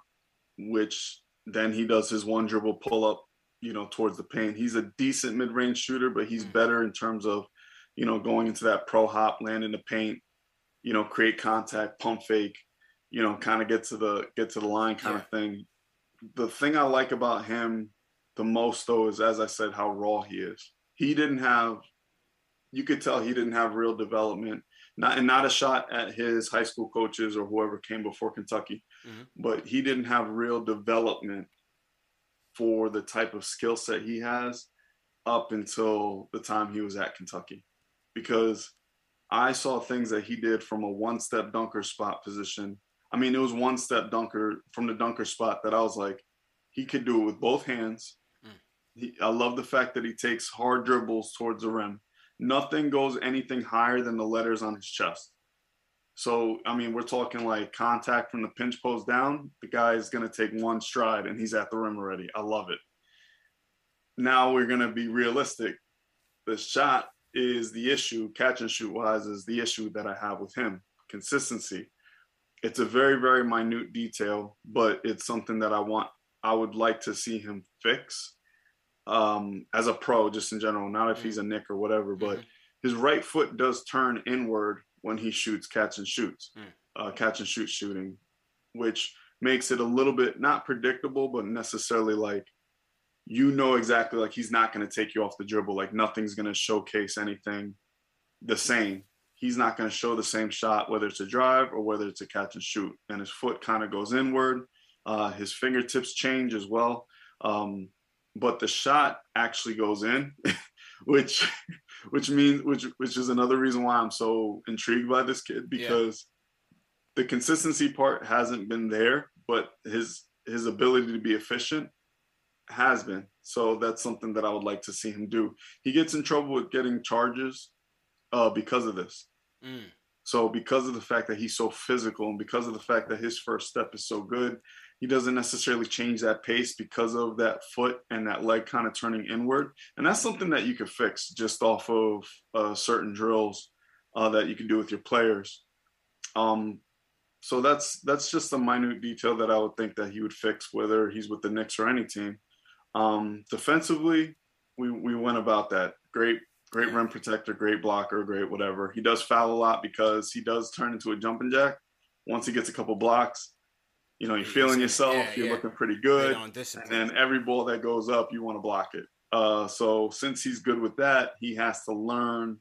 which then he does his one dribble pull up, you know, towards the paint. He's a decent mid range shooter, but he's better in terms of, you know, going into that pro hop, land in the paint, you know, create contact, pump fake, you know, kind of get to the get to the line kind yeah. of thing. The thing I like about him the most though is as I said, how raw he is. He didn't have you could tell he didn't have real development. Not and not a shot at his high school coaches or whoever came before Kentucky, mm-hmm. but he didn't have real development for the type of skill set he has up until the time he was at Kentucky. Because I saw things that he did from a one step dunker spot position. I mean, it was one step dunker from the dunker spot that I was like, he could do it with both hands. Mm. He, I love the fact that he takes hard dribbles towards the rim nothing goes anything higher than the letters on his chest. So, I mean, we're talking like contact from the pinch post down. The guy is going to take one stride and he's at the rim already. I love it. Now we're going to be realistic. The shot is the issue, catch and shoot wise, is the issue that I have with him. Consistency. It's a very, very minute detail, but it's something that I want, I would like to see him fix um, as a pro, just in general, not if he's a nick or whatever, but mm-hmm. his right foot does turn inward when he shoots catch and shoots, mm. uh, catch and shoot shooting, which makes it a little bit not predictable, but necessarily like you know exactly like he's not going to take you off the dribble. Like nothing's going to showcase anything the same. He's not going to show the same shot, whether it's a drive or whether it's a catch and shoot. And his foot kind of goes inward. Uh, his fingertips change as well. Um, but the shot actually goes in, <laughs> which which means which which is another reason why I'm so intrigued by this kid because yeah. the consistency part hasn't been there, but his his ability to be efficient has been. So that's something that I would like to see him do. He gets in trouble with getting charges uh, because of this. Mm. So because of the fact that he's so physical and because of the fact that his first step is so good, he doesn't necessarily change that pace because of that foot and that leg kind of turning inward. And that's something that you could fix just off of uh, certain drills uh, that you can do with your players. Um, so that's that's just a minute detail that I would think that he would fix, whether he's with the Knicks or any team. Um, defensively, we we went about that. Great, great rim protector, great blocker, great whatever. He does foul a lot because he does turn into a jumping jack once he gets a couple blocks you know, you're feeling yourself, yeah, you're yeah. looking pretty good. And then every ball that goes up, you want to block it. Uh, so since he's good with that, he has to learn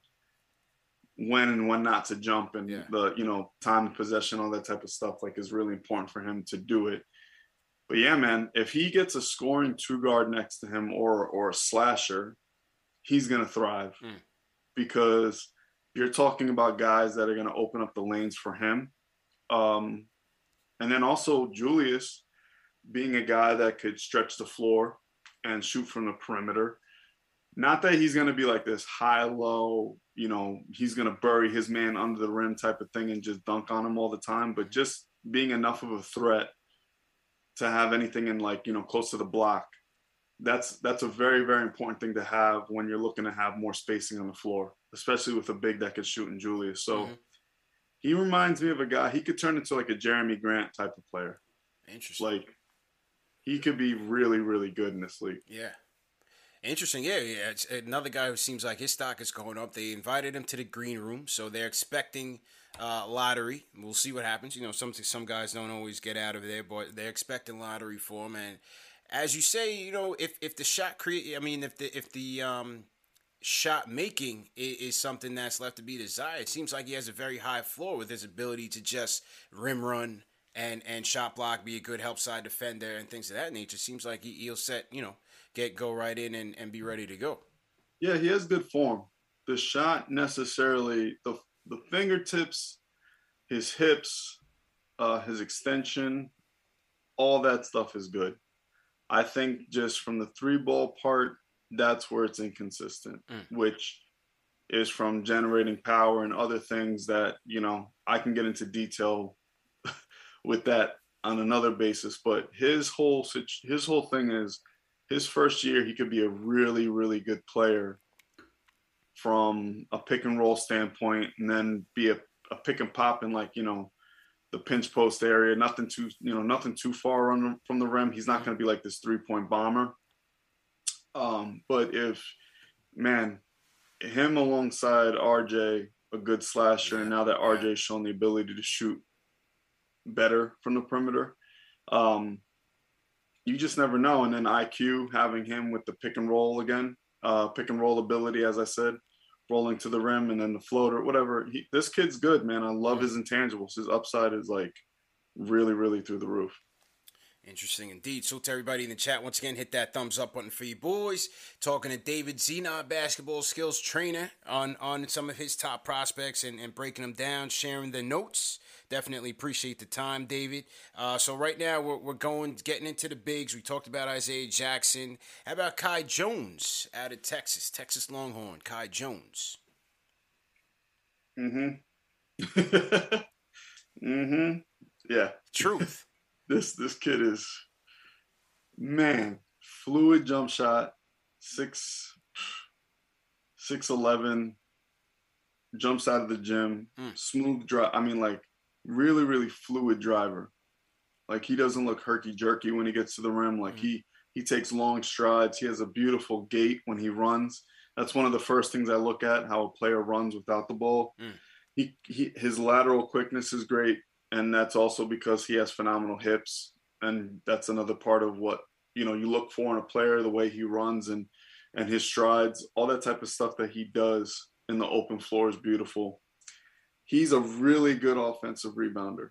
when and when not to jump and Yeah. the you know time of possession, all that type of stuff, like is really important for him to do it. But yeah, man, if he gets a scoring two guard next to him or or a slasher, he's gonna thrive Mm. because you're talking about guys that are gonna open up the lanes for him. Um, and then also Julius being a guy that could stretch the floor and shoot from the perimeter. Not that he's going to be like this high low, you know, he's going to bury his man under the rim type of thing and just dunk on him all the time, but just being enough of a threat to have anything in like, you know, close to the block. That's that's a very very important thing to have when you're looking to have more spacing on the floor, especially with a big that could shoot in Julius. So Mhm. He reminds me of a guy he could turn into like a Jerami Grant type of player. Interesting. Like he could be really really good in this league. Yeah. Interesting. Yeah, yeah. It's another guy who seems like his stock is going up. They invited him to the green room, so they're expecting uh, lottery. We'll see what happens. You know, some some guys don't always get out of there, but they're expecting lottery for him. And as you say, you know, if if the shot create, I mean, if the if the um, shot making is, is something that's left to be desired, it seems like he has a very high floor with his ability to just rim run and and shot block, be a good help side defender, and things of that nature. Seems like he, he'll set, you know, get go right in and, and be ready to go. Yeah, he has good form. The shot necessarily the the fingertips, his hips, uh, his extension, all that stuff is good. I think just from the three ball part, that's where it's inconsistent, Mm. which is from generating power and other things that you know I can get into detail <laughs> with that on another basis. But his whole his whole thing is his first year he could be a really really good player from a pick and roll standpoint, and then be a, a pick and pop in like you know the pinch post area. Nothing too you know nothing too far on, from the rim. He's not going to be like this three point bomber. Um, but if man, him alongside RJ, a good slasher, and now that RJ's shown the ability to shoot better from the perimeter, um, you just never know. And then IQ having him with the pick and roll again, uh, pick and roll ability, as I said, rolling to the rim and then the floater, whatever. He, this kid's good, man. I love his intangibles. His upside is like really, really through the roof. Interesting indeed. So to everybody in the chat, once again, hit that thumbs up button for you boys. Talking to David Zena, basketball skills trainer, on on some of his top prospects and, and breaking them down, sharing the notes. Definitely appreciate the time, David. Uh, so right now we're, we're going getting into the bigs. We talked about Isaiah Jackson. How about Kai Jones out of Texas, Texas Longhorn, Kai Jones. Mm-hmm. <laughs> mm-hmm. Yeah. Truth. This this kid is man, fluid jump shot, six six eleven, jumps out of the gym, Mm. smooth drive. I mean, like really, really fluid driver. Like he doesn't look herky jerky when he gets to the rim. Like Mm. he he takes long strides. He has a beautiful gait when he runs. That's one of the first things I look at how a player runs without the ball. Mm. He, he his lateral quickness is great, and that's also because he has phenomenal hips, and that's another part of what you know you look for in a player the way he runs and and his strides, all that type of stuff that he does in the open floor is beautiful. He's a really good offensive rebounder.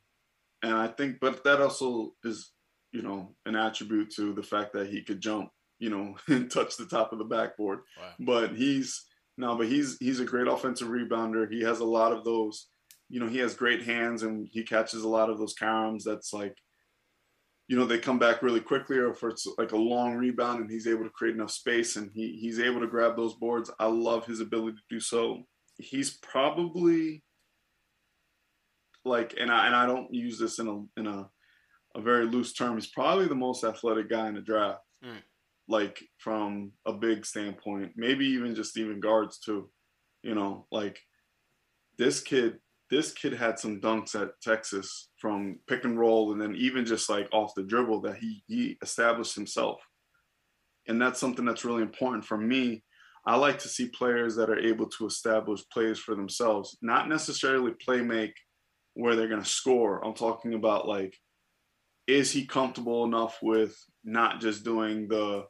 And I think, but that also is, you know, an attribute to the fact that he could jump, you know, <laughs> and touch the top of the backboard. Wow. But he's no, but he's he's a great offensive rebounder. He has a lot of those, you know, he has great hands and he catches a lot of those caroms that's like, you know, they come back really quickly, or if it's like a long rebound and he's able to create enough space and he he's able to grab those boards. I love his ability to do so. He's probably like, and I and I don't use this in a in a a very loose term. He's probably the most athletic guy in the draft. Mm. Like from a big standpoint, maybe even just even guards too. You know, like this kid, this kid had some dunks at Texas from pick and roll, and then even just like off the dribble that he he established himself. And that's something that's really important for me. I like to see players that are able to establish plays for themselves, not necessarily play make where they're going to score. I'm talking about like, is he comfortable enough with not just doing the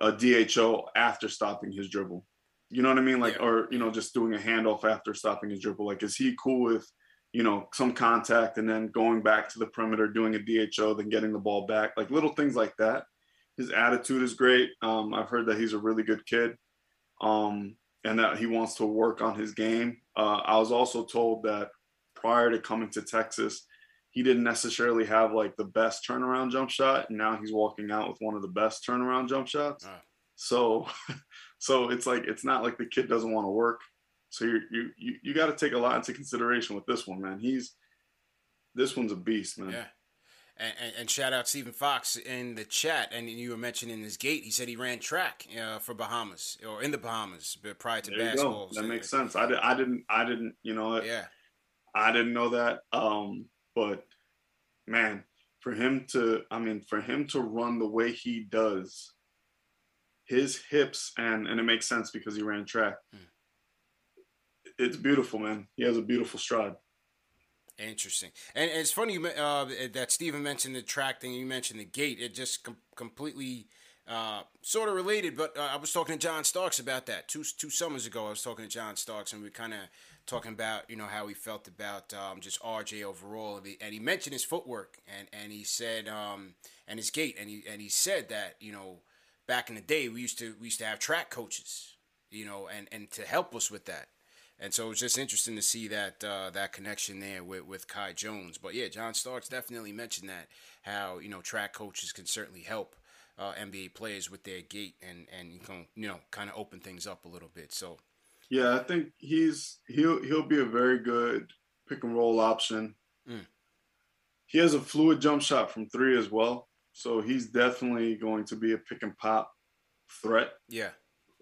a DHO after stopping his dribble? You know what I mean? Like, Yeah. or you know, just doing a handoff after stopping his dribble. Like, is he cool with, you know, some contact and then going back to the perimeter, doing a DHO, then getting the ball back? Like little things like that. His attitude is great. Um, I've heard that he's a really good kid, um, and that he wants to work on his game. Uh, I was also told that prior to coming to Texas, he didn't necessarily have like the best turnaround jump shot, and now he's walking out with one of the best turnaround jump shots. Ah. So, <laughs> so it's like it's not like the kid doesn't want to work. So you you you, you got to take a lot into consideration with this one, man. He's this one's a beast, man. Yeah. And, and, and shout out Stephen Fox in the chat, and you were mentioning his gait. He said he ran track uh, for Bahamas or in the Bahamas but prior to There basketball. That makes sense. I, did, I didn't I didn't you know Yeah, I didn't know that. Um, but man, for him to, I mean, for him to run the way he does, his hips and and it makes sense because he ran track. Hmm. It's beautiful, man. He has a beautiful stride. interesting. And, and it's funny you, uh, that Stephen mentioned the track thing. You mentioned the gait. It just com- completely uh, sort of related. But uh, I was talking to John Starks about that two two summers ago. I was talking to John Starks, and we kind of talking about you know how he felt about um, just RJ overall, and he, and he mentioned his footwork, and and he said um, and his gait, and he and he said that you know back in the day we used to we used to have track coaches, you know, and and to help us with that. And so it was just interesting to see that uh, that connection there with, with Kai Jones. But yeah, John Starks definitely mentioned that how you know track coaches can certainly help uh, NBA players with their gait and and you you know kind of open things up a little bit. So Yeah, I think he's he'll he'll be a very good pick and roll option. Mm. He has a fluid jump shot from three as well, so he's definitely going to be a pick and pop threat. yeah,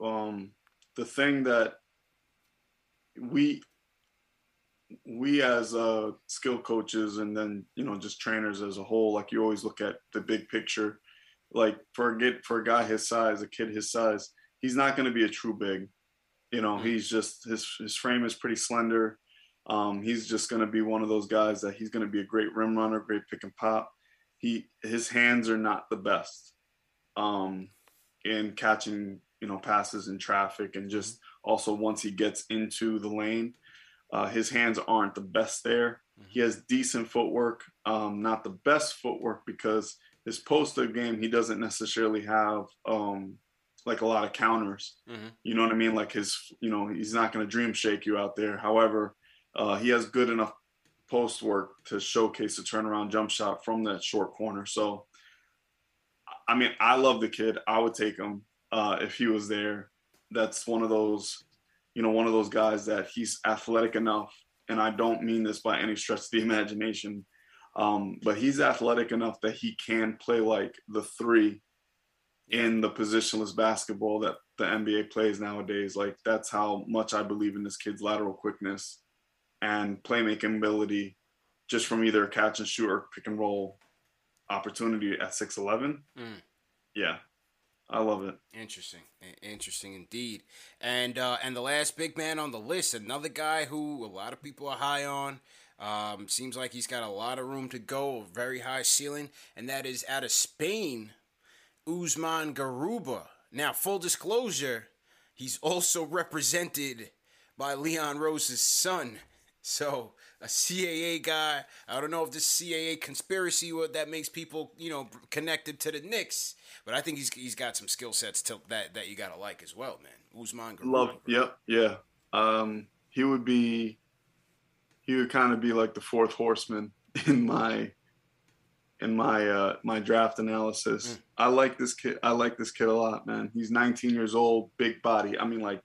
um, the thing that we we as uh, skill coaches and then you know just trainers as a whole like you always look at the big picture. Like for a get for a guy his size a kid his size. He's not going to be a true big. You know he's just his his frame is pretty slender. Um, he's just going to be one of those guys that he's going to be a great rim runner great pick and pop he his hands are not the best um, in catching you know passes in traffic and just also once he gets into the lane uh, his hands aren't the best there. He has decent footwork um, not the best footwork because his post-up game he doesn't necessarily have um, like a lot of counters. Mhm. you know what i mean? Like his you know he's not going to dream shake you out there. However uh, he has good enough post work to showcase a turnaround jump shot from that short corner so I mean, I love the kid. I would take him uh, if he was there. That's one of those, you know, one of those guys that he's athletic enough, and I don't mean this by any stretch of the <laughs> imagination, um, but he's athletic enough that he can play like the three in the positionless basketball that the NBA plays nowadays. Like that's how much I believe in this kid's lateral quickness and playmaking ability, just from either catch and shoot or pick and roll opportunity at 6'11. Mm. Yeah, I love it. Interesting, interesting indeed. And uh, and the last big man on the list, another guy who a lot of people are high on. Um, seems like he's got a lot of room to go, a very high ceiling, and that is out of Spain, Usman Garuba. Now, full disclosure, he's also represented by Leon Rose's son. So a CAA guy. I don't know if this CAA conspiracy what that makes people you know connected to the Knicks, but I think he's he's got some skill sets to, that that you gotta like as well, man. Usman Garuba. Love. Yep. Yeah. Um, he would be. He would kind of be like the fourth horseman <laughs> in my. In my uh, my draft analysis, I like this kid. I like this kid a lot, man. He's 19 years old, big body. I mean, like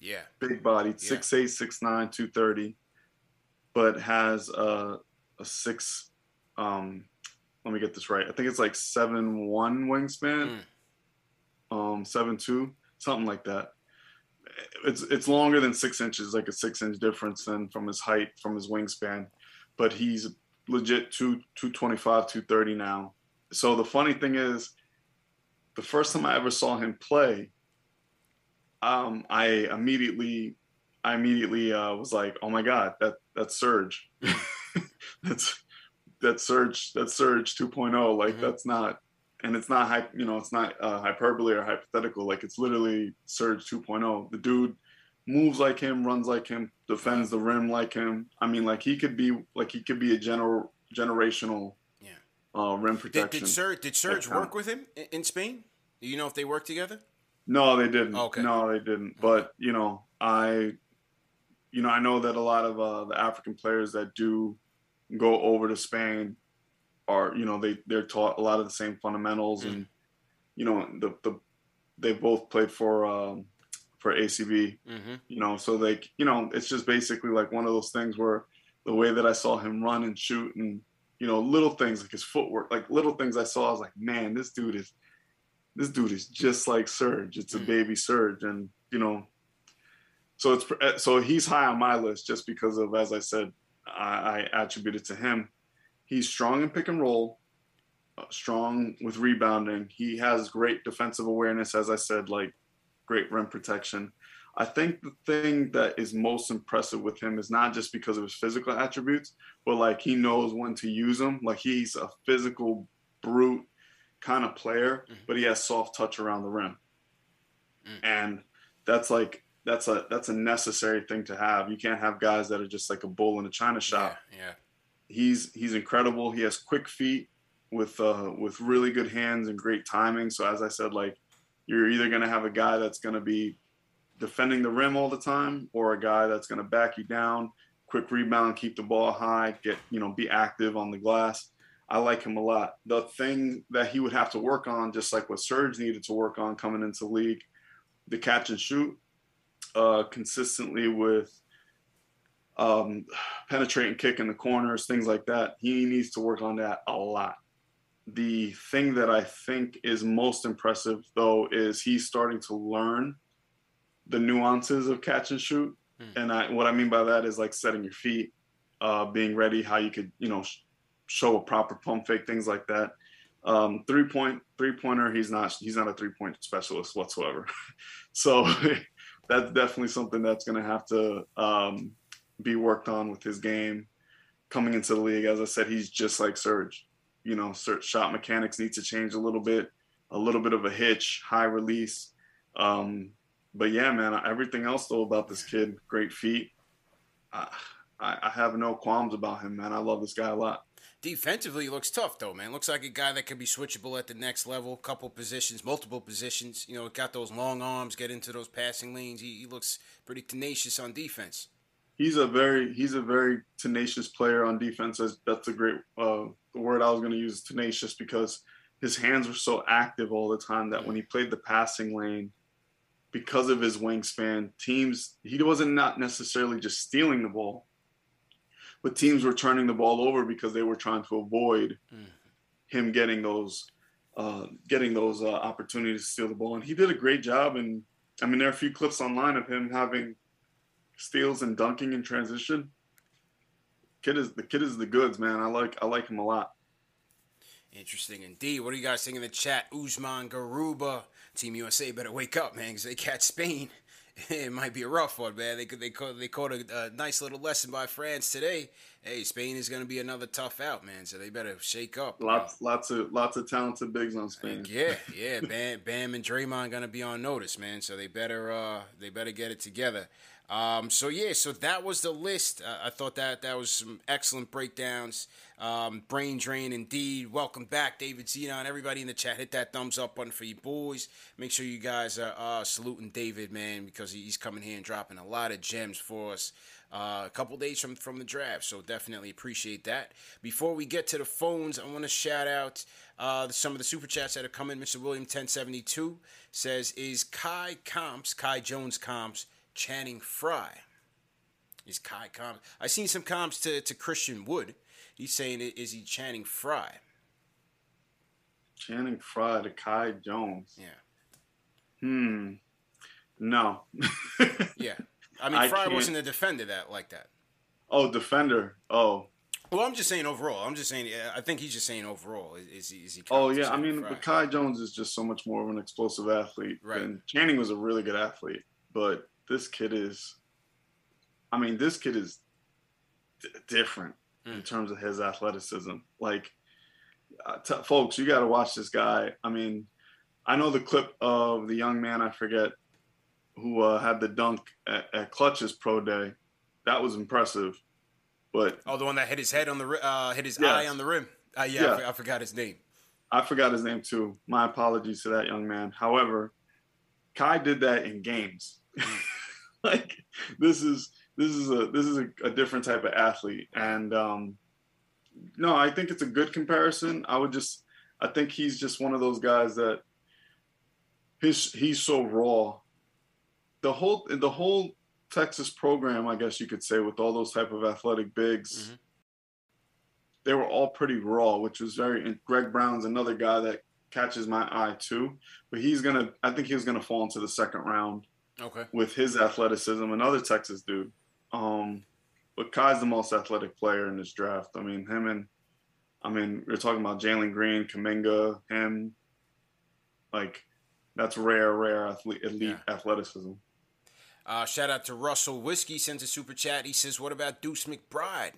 Yeah, big body, six eight, six nine, two thirty, but has a a six. Um, let me get this right. I think it's like seven one wingspan, um, seven two, something like that. It's it's longer than six inches, like a six inch difference than from his height, from his wingspan, but he's legit two two twenty five, two thirty now. So the funny thing is, the first time I ever saw him play, um, I immediately, I immediately uh, was like, "Oh my God, that <laughs> that's Serge, that's that's Serge, that's Serge 2.0." Like Mhm. that's not, and it's not hype, you know, it's not uh, hyperbole or hypothetical. Like it's literally Serge 2.0. The dude moves like him, runs like him, defends the rim like him. I mean, like he could be like he could be a general generational yeah uh, rim protection. Did, did Serge did Serge work with him in, in Spain? Do you know if they worked together? No, they didn't. Okay. No, they didn't. But you know, I, you know, I know that a lot of uh, the African players that do go over to Spain are, you know, they they're taught a lot of the same fundamentals, mm. and you know, the the they both played for um, for ACB. Mm-hmm. You know, so like, you know, it's just basically like one of those things where the way that I saw him run and shoot, and you know, little things like his footwork, like little things I saw, I was like, man, this dude is this dude is just like Serge. It's a mm. baby Serge, and you know, so it's eh, so he's high on my list just because of as I said, I, I attribute it to him. He's strong in pick and roll, uh, strong with rebounding. He has great defensive awareness, as I said, like great rim protection. I think the thing that is most impressive with him is not just because of his physical attributes, but like he knows when to use them. Like he's a physical brute kind of player, mm-hmm. but he has soft touch around the rim. Mm-hmm. And that's like that's a that's a necessary thing to have. You can't have guys that are just like a bull in a china shop. Yeah, yeah. He's he's incredible. He has quick feet with uh with really good hands and great timing. So as I said, like you're either gonna have a guy that's gonna be defending the rim all the time or a guy that's gonna back you down, quick rebound, keep the ball high, get you know, be active on the glass. I like him a lot. The thing that he would have to work on, just like what Serge needed to work on coming into league, the catch and shoot uh, consistently with um, penetrating kick in the corners, things like that. He needs to work on that a lot. The thing that I think is most impressive, though, is he's starting to learn the nuances of catch and shoot. Mm. And I, what I mean by that is like setting your feet, uh, being ready, how you could, you know, show a proper pump fake, things like that. Um, three point three pointer, he's not he's not a three point specialist whatsoever. <laughs> so that's definitely something that's going to have to um, be worked on with his game coming into the league. As I said, he's just like Serge. You know, shot mechanics need to change a little bit, a little bit of a hitch, high release. Um, but yeah, man, everything else though about this kid, great feet. I, I have no qualms about him, man. I love this guy a lot. Defensively, looks tough though, man. Looks like a guy that could be switchable at the next level, couple positions, multiple positions. You know, got those long arms, get into those passing lanes. He, he looks pretty tenacious on defense. He's a very he's a very tenacious player on defense. That's a great uh, the word I was going to use tenacious because his hands were so active all the time that when he played the passing lane, because of his wingspan, teams he wasn't not necessarily just stealing the ball but teams were turning the ball over because they were trying to avoid mm. him getting those uh, getting those uh, opportunities to steal the ball. And he did a great job. And I mean, there are a few clips online of him having steals and dunking in transition. Kid is the kid is the goods, man. I like I like him a lot. Interesting indeed. What do you guys think in the chat? Usman Garuba, Team USA better wake up, man, because they catch Spain. <laughs> it might be a rough one, man. They they caught they caught a, a, nice little lesson by France today. Hey, Spain is going to be another tough out, man. So they better shake up. Lots man. lots of lots of talented bigs on Spain. yeah, yeah. Bam, Bam and Draymond going to be on notice, man. So they better uh they better get it together. Um, so yeah, so that was the list. Uh, I thought that that was some excellent breakdowns. Um, brain drain indeed. Welcome back, David Zenon. Everybody in the chat, hit that thumbs up button for you boys. Make sure you guys are uh, saluting David, man, because he's coming here and dropping a lot of gems for us. Uh, a couple days from from the draft, so definitely appreciate that. Before we get to the phones, I want to shout out uh, some of the super chats that are coming. Mr. William ten seventy two says, "Is Kai Comps, Kai Jones Comps?" Channing Frye. Is Kai comps? I seen some comps to, to Christian Wood. He's saying, is he Channing Frye? Channing Frye to Kai Jones. Yeah. Hmm. No. <laughs> yeah. I mean, Frye wasn't a defender that like that. Oh, defender. Oh. Well, I'm just saying overall. I'm just saying. I think he's just saying overall. Is, is he? Is he oh yeah. I mean, but Kai Jones is just so much more of an explosive athlete. Right. And Channing was a really good athlete, but this kid is I mean, this kid is d- different mm. in terms of his athleticism. Like uh, t- folks, you got to watch this guy. I mean, I know the clip of the young man I forget who uh, had the dunk at, at Klutch's pro day. That was impressive. But oh, the one that hit his head on the uh, hit his yes. eye on the rim. Uh, yeah, yeah. I, f- I forgot his name. I forgot his name too. My apologies to that young man. However, Kai did that in games. <laughs> <laughs> like this is this is a this is a, a different type of athlete, and um, no, I think it's a good comparison. I would just I think he's just one of those guys that his he's so raw. The whole the whole Texas program, I guess you could say, with all those type of athletic bigs, mm-hmm. they were all pretty raw, which was very. And Greg Brown's another guy that catches my eye too, but he's gonna. I think he's gonna fall into the second round. Okay. With his athleticism, another Texas dude. Um, but Kai's the most athletic player in this draft. I mean, him and I mean, we're talking about Jalen Green, Kuminga, him. Like, that's rare, rare athlete, elite yeah. athleticism. Uh, shout out to Russell Whiskey sends a super chat. He says, "What about Deuce McBride,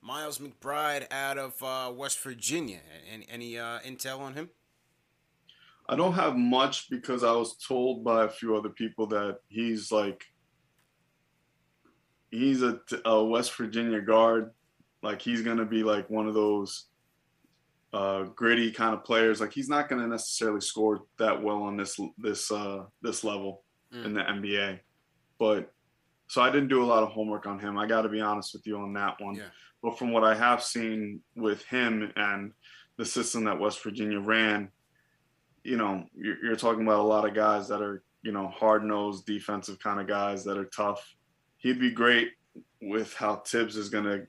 Miles McBride out of uh, West Virginia? Any, any uh, intel on him?" I don't have much because I was told by a few other people that he's like he's a, a West Virginia guard. Like he's gonna be like one of those uh, gritty kind of players. Like he's not gonna necessarily score that well on this this uh, this level mm. in the NBA. But so I didn't do a lot of homework on him. I got to be honest with you on that one. Yeah. But from what I have seen with him and the system that West Virginia ran, you know, you're, you're talking about a lot of guys that are you know hard nosed defensive kind of guys that are tough he'd be great with how Thibs is going to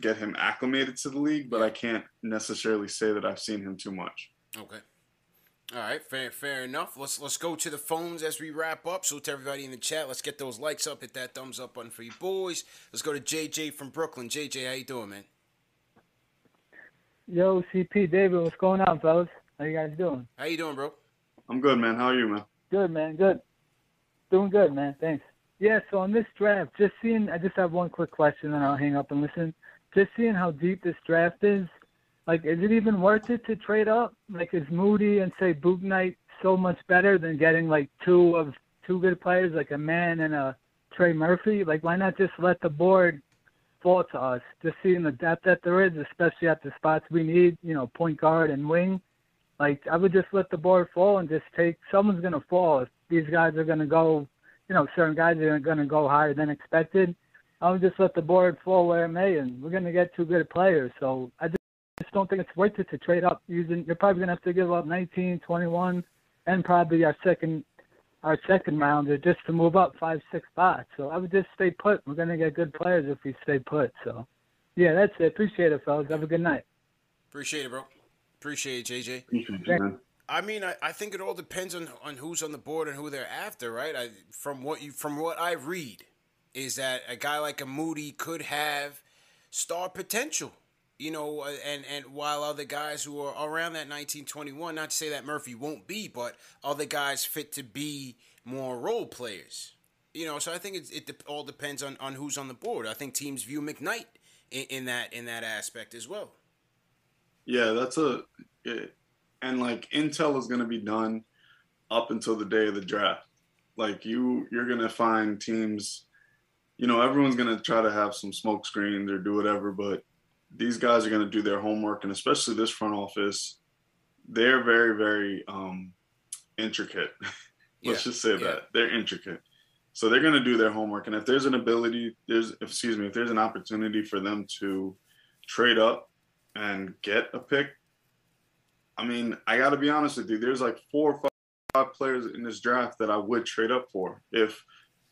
get him acclimated to the league, but I can't necessarily say that I've seen him too much. Okay. All right, fair fair enough. Let's let's go to the phones as we wrap up. So to everybody in the chat, let's get those likes up, hit that thumbs up button for you boys. Let's go to JJ from Brooklyn. JJ, how you doing, man? Yo, CP David, what's going on, fellas? How you guys doing? How you doing, bro? I'm good, Mann. How are you, man? Good, man. Good. Doing good, man. Thanks. Yeah, so on this draft, just seeing, I just have one quick question, and I'll hang up and listen. Just seeing how deep this draft is, like, is it even worth it to trade up? Like, is Moody and say Bouknight so much better than getting like two of two good players, like a man and a Trey Murphy? Like, why not just let the board fall to us? Just seeing the depth that there is, especially at the spots we need, you know, point guard and wing. Like, I would just let the board fall and just take. Someone's gonna fall if these guys are gonna go you know, certain guys are to go higher than expected. I'll just let the board fall where it may, and we're to get two good players. So I just, just don't think it's worth it to trade up. Using you're probably to have to give up 19, 21, and probably our second our second rounder just to move up five, six spots. So I would just stay put. We're to get good players if we stay put. So, yeah, that's it. Appreciate it, fellas. Have a good night. Appreciate it, bro. Appreciate it, JJ. Appreciate it, I mean, I, I think it all depends on, on who's on the board and who they're after, right? I, from what you from what I read, is that a guy like a Moody could have star potential, you know, uh, and and while other guys who are around that 1921, not to say that Murphy won't be, but other guys fit to be more role players, you know. So I think it, it all depends on, on who's on the board. I think teams view McKnight in, in that in that aspect as well. Yeah, that's a. It, and like intel is going to be done up until the day of the draft like you you're going to find teams you know everyone's going to try to have some smoke screens or do whatever but these guys are going to do their homework and especially this front office they're very very um intricate <laughs> let's yeah, just say yeah. that they're intricate so they're going to do their homework and if there's an ability there's excuse me if there's an opportunity for them to trade up and get a pick I mean, I got to be honest with you. There's like four or five players in this draft that I would trade up for if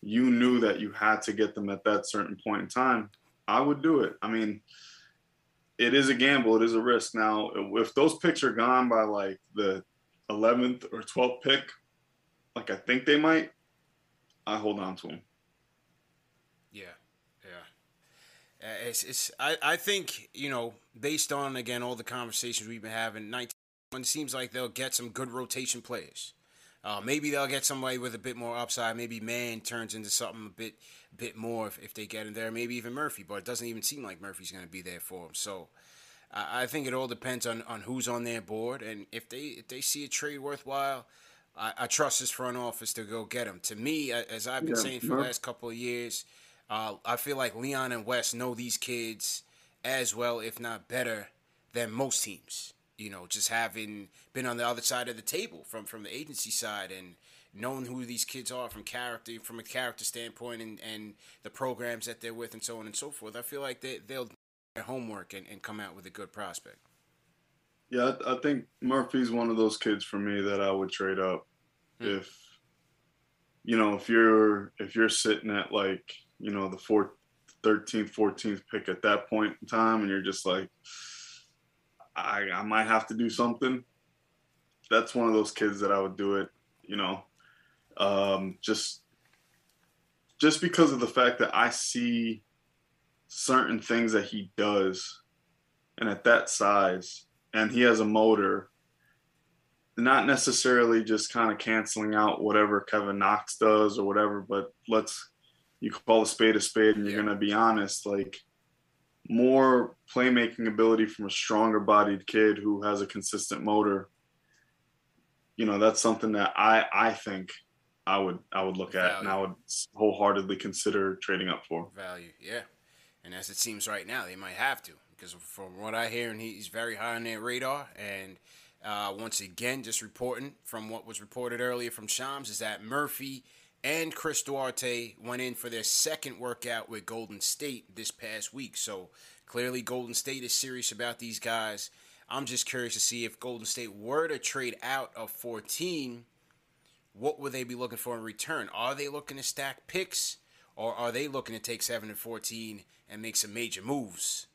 you knew that you had to get them at that certain point in time. I would do it. I mean, it is a gamble. It is a risk. Now, if those picks are gone by like the 11th or 12th pick, like I think they might, I hold on to them. Yeah, yeah. Uh, it's, it's I, I think you know based on again all the conversations we've been having. 19 it seems like they'll get some good rotation players. Uh, maybe they'll get somebody with a bit more upside. Maybe Mann turns into something a bit, bit more if, if they get in there. Maybe even Murphy, but it doesn't even seem like Murphy's going to be there for him. So, I, I think it all depends on, on who's on their board, and if they if they see a trade worthwhile, I, I trust this front office to go get him. To me, as I've been yeah, saying for the last couple of years, uh, I feel like Leon and Wes know these kids as well, if not better, than most teams. You know, just having been on the other side of the table from from the agency side and knowing who these kids are from character, from a character standpoint, and and the programs that they're with, and so on and so forth. I feel like they they'll do their homework and, and come out with a good prospect. Yeah, I, I think Murphy's one of those kids for me that I would trade up hmm. if you know if you're if you're sitting at like you know the fourth 13th 14th pick at that point in time and you're just like I, I might have to do something. That's one of those kids that i would do it you know um, just just because of the fact that i see certain things that he does and at that size and he has a motor not necessarily just kind of canceling out whatever Kevin Knox does or whatever, but let's you call a spade a spade and you're yeah. going to be honest like more playmaking ability from a stronger bodied kid who has a consistent motor you know that's something that i i think i would i would look value. at and i would wholeheartedly consider trading up for value yeah and as it seems right now they might have to because from what i hear and he's very high on their radar and uh, once again just reporting from what was reported earlier from shams is that murphy and Chris Duarte went in for their second workout with Golden State this past week. So clearly, Golden State is serious about these guys. I'm just curious to see if Golden State were to trade out of 14, what would they be looking for in return? Are they looking to stack picks, or are they looking to take 7 and 14 and make some major moves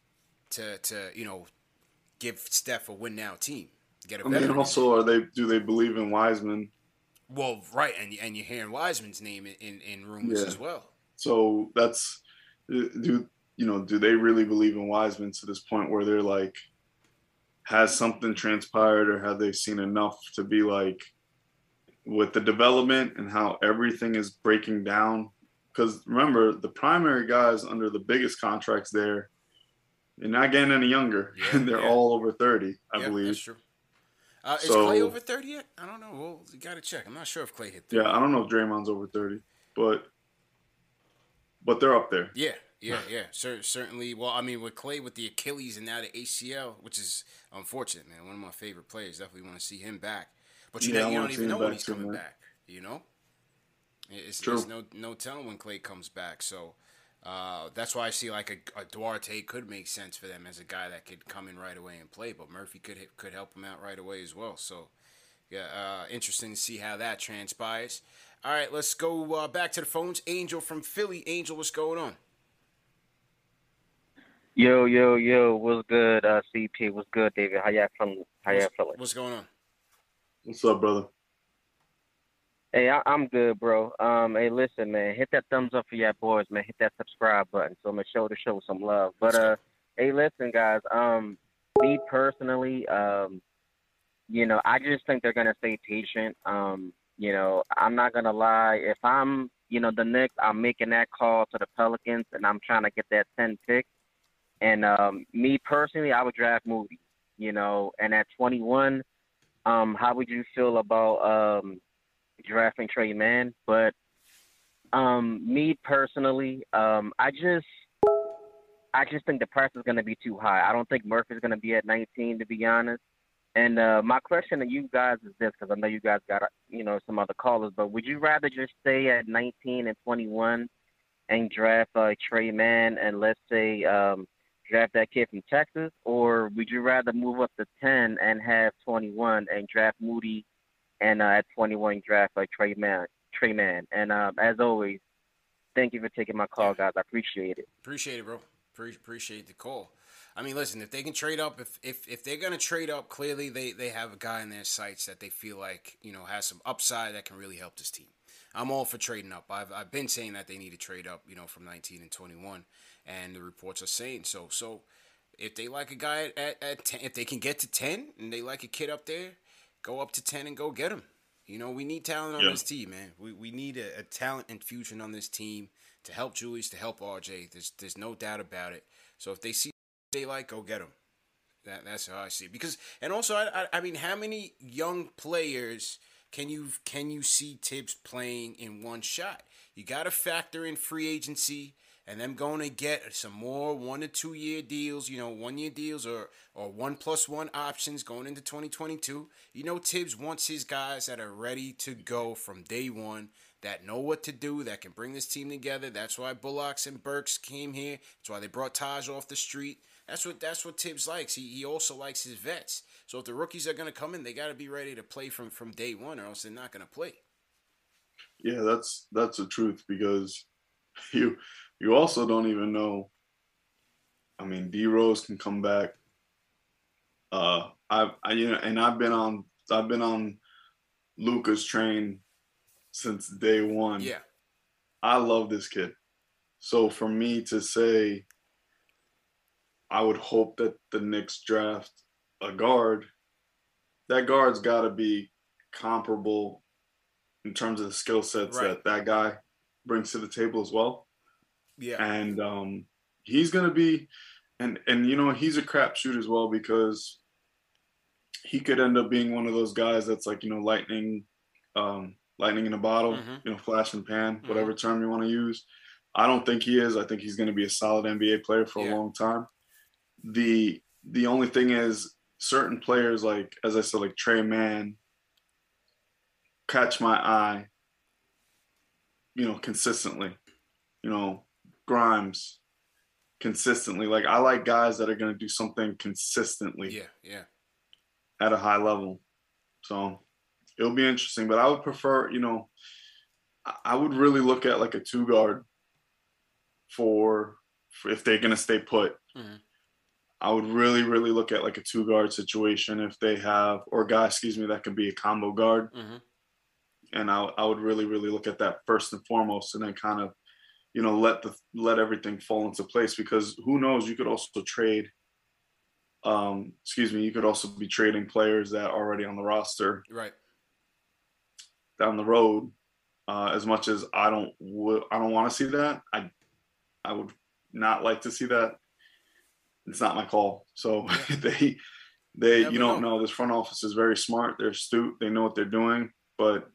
to, to you know, give Steph a win now team? Get a I mean, also, are they do they believe in Wiseman? Well, right, and and you're hearing Wiseman's name in in rumors yeah. as well. So that's uh, do you know do they really believe in Wiseman to this point where they're like has something transpired or have they seen enough to be like with the development and how everything is breaking down because remember the primary guys under the biggest contracts there they're not getting any younger yeah, and <laughs> they're yeah. all over 30 i believe uh, is so, Klay over 30 yet? I don't know. Well, you got to check. I'm not sure if Klay hit 30. Yeah, I don't know if Draymond's over 30, but but they're up there. Yeah, yeah, yeah. Cer- certainly. Well, I mean, with Klay with the Achilles and now the ACL, which is unfortunate, man. One of my favorite players. Definitely want to see him back. But you, yeah, know, you don't even know when he's coming back. You know, it's, True. no no telling when Klay comes back. So uh, that's why I see like a, a, Duarte could make sense for them as a guy that could come in right away and play, but Murphy could could help him out right away as well. So, yeah, uh, interesting to see how that transpires. All right, let's go uh, back to the phones. Angel from Philly. Angel, what's going on? Yo, yo, yo, what's good? Uh, CP, what's good, David? How y'all feeling? How y'all feeling? What's going on? What's up, brother? Hey, I, am good, bro. Um, hey, listen, man, hit that thumbs up for your boys, man. Hit that subscribe button so I'm gonna show the show some love. But uh, hey, listen, guys. Um, me personally, um, you know, I just think they're gonna stay patient. Um, you know, I'm not gonna lie. If I'm, you know, the Knicks, I'm making that call to the Pelicans, and I'm trying to get that 10 pick. And um, me personally, I would draft Moody. You know, and at 21, um, how would you feel about um drafting Tre Mann, but um, me personally, um, I just I just think the price is going to be too high. I don't think Murphy's going to be at 19, to be honest. And uh, my question to you guys is this, because I know you guys got you know some other callers, but would you rather just stay at 19 and 21 and draft uh, Tre Mann and let's say um, draft that kid from Texas, or would you rather move up to 10 and have 21 and draft Moody and uh, at 21 draft like Tre Mann. Tre Mann. And um, as always, thank you for taking my call, guys. I appreciate it. Appreciate it, bro. Pre- appreciate the call. I mean, listen, if they can trade up, if if, if they're gonna trade up, clearly they, they have a guy in their sights that they feel like you know has some upside that can really help this team. I'm all for trading up. I've I've been saying that they need to trade up, you know, from 19 and 21, and the reports are saying so. So if they like a guy at, at 10, if they can get to 10 and they like a kid up there, go up to 10 and go get him. You know, we need talent on yeah. this team, man. We, we need a, a, talent infusion on this team to help Julius, to help RJ. There's there's no doubt about it. So if they see they like, go get them. That, that's how I see it. Because and also I, I I mean how many young players can you can you see Thibs playing in one shot? You got to factor in free agency and them going to get some more one to two year deals, you know, one year deals or or one plus one options going into 2022. You know, Thibs wants his guys that are ready to go from day one, that know what to do, that can bring this team together. That's why Bullocks and Burks came here. That's why they brought Taj off the street. That's what that's what Thibs likes. He he also likes his vets. So if the rookies are going to come in, they got to be ready to play from from day one, or else they're not going to play. Yeah, that's that's the truth because <laughs> you you also don't even know. I mean, D Rose can come back. Uh, I've I, you know, and I've been on I've been on Luca's train since day one. Yeah, I love this kid. So for me to say, I would hope that the Knicks draft a guard. That guard's got to be comparable in terms of the skill sets Right. that that guy brings to the table as well yeah, and um, he's gonna be, and and you know he's a crapshoot as well because he could end up being one of those guys that's like you know lightning, um, lightning in a bottle, Mhm. you know flash and pan, Mhm. whatever term you want to use. I don't think he is. I think he's gonna be a solid NBA player for Yeah. a long time. The the only thing is certain players like as I said like Tre Mann catch my eye, you know, consistently. You know, Grimes consistently. Like I like guys that are going to do something consistently yeah, yeah. at a high level. So it'll be interesting, but I would prefer, you know, I- would really look at like a two guard for, for if they're going to stay put. Mhm. I would really, really look at like a two guard situation if they have, or guy, excuse me, that could be a combo guard. Mhm. And I, I would really, really look at that first and foremost, and then kind of, you know, let the let everything fall into place because who knows, you could also trade. Um, excuse me, you could also be trading players that are already on the roster Right. down the road. Uh, as much as I don't, w- I don't want to see that. I, I would not like to see that. It's not my call. So <laughs> they, they, Never you don't know. know. This front office is very smart. They're astute. They know what they're doing, but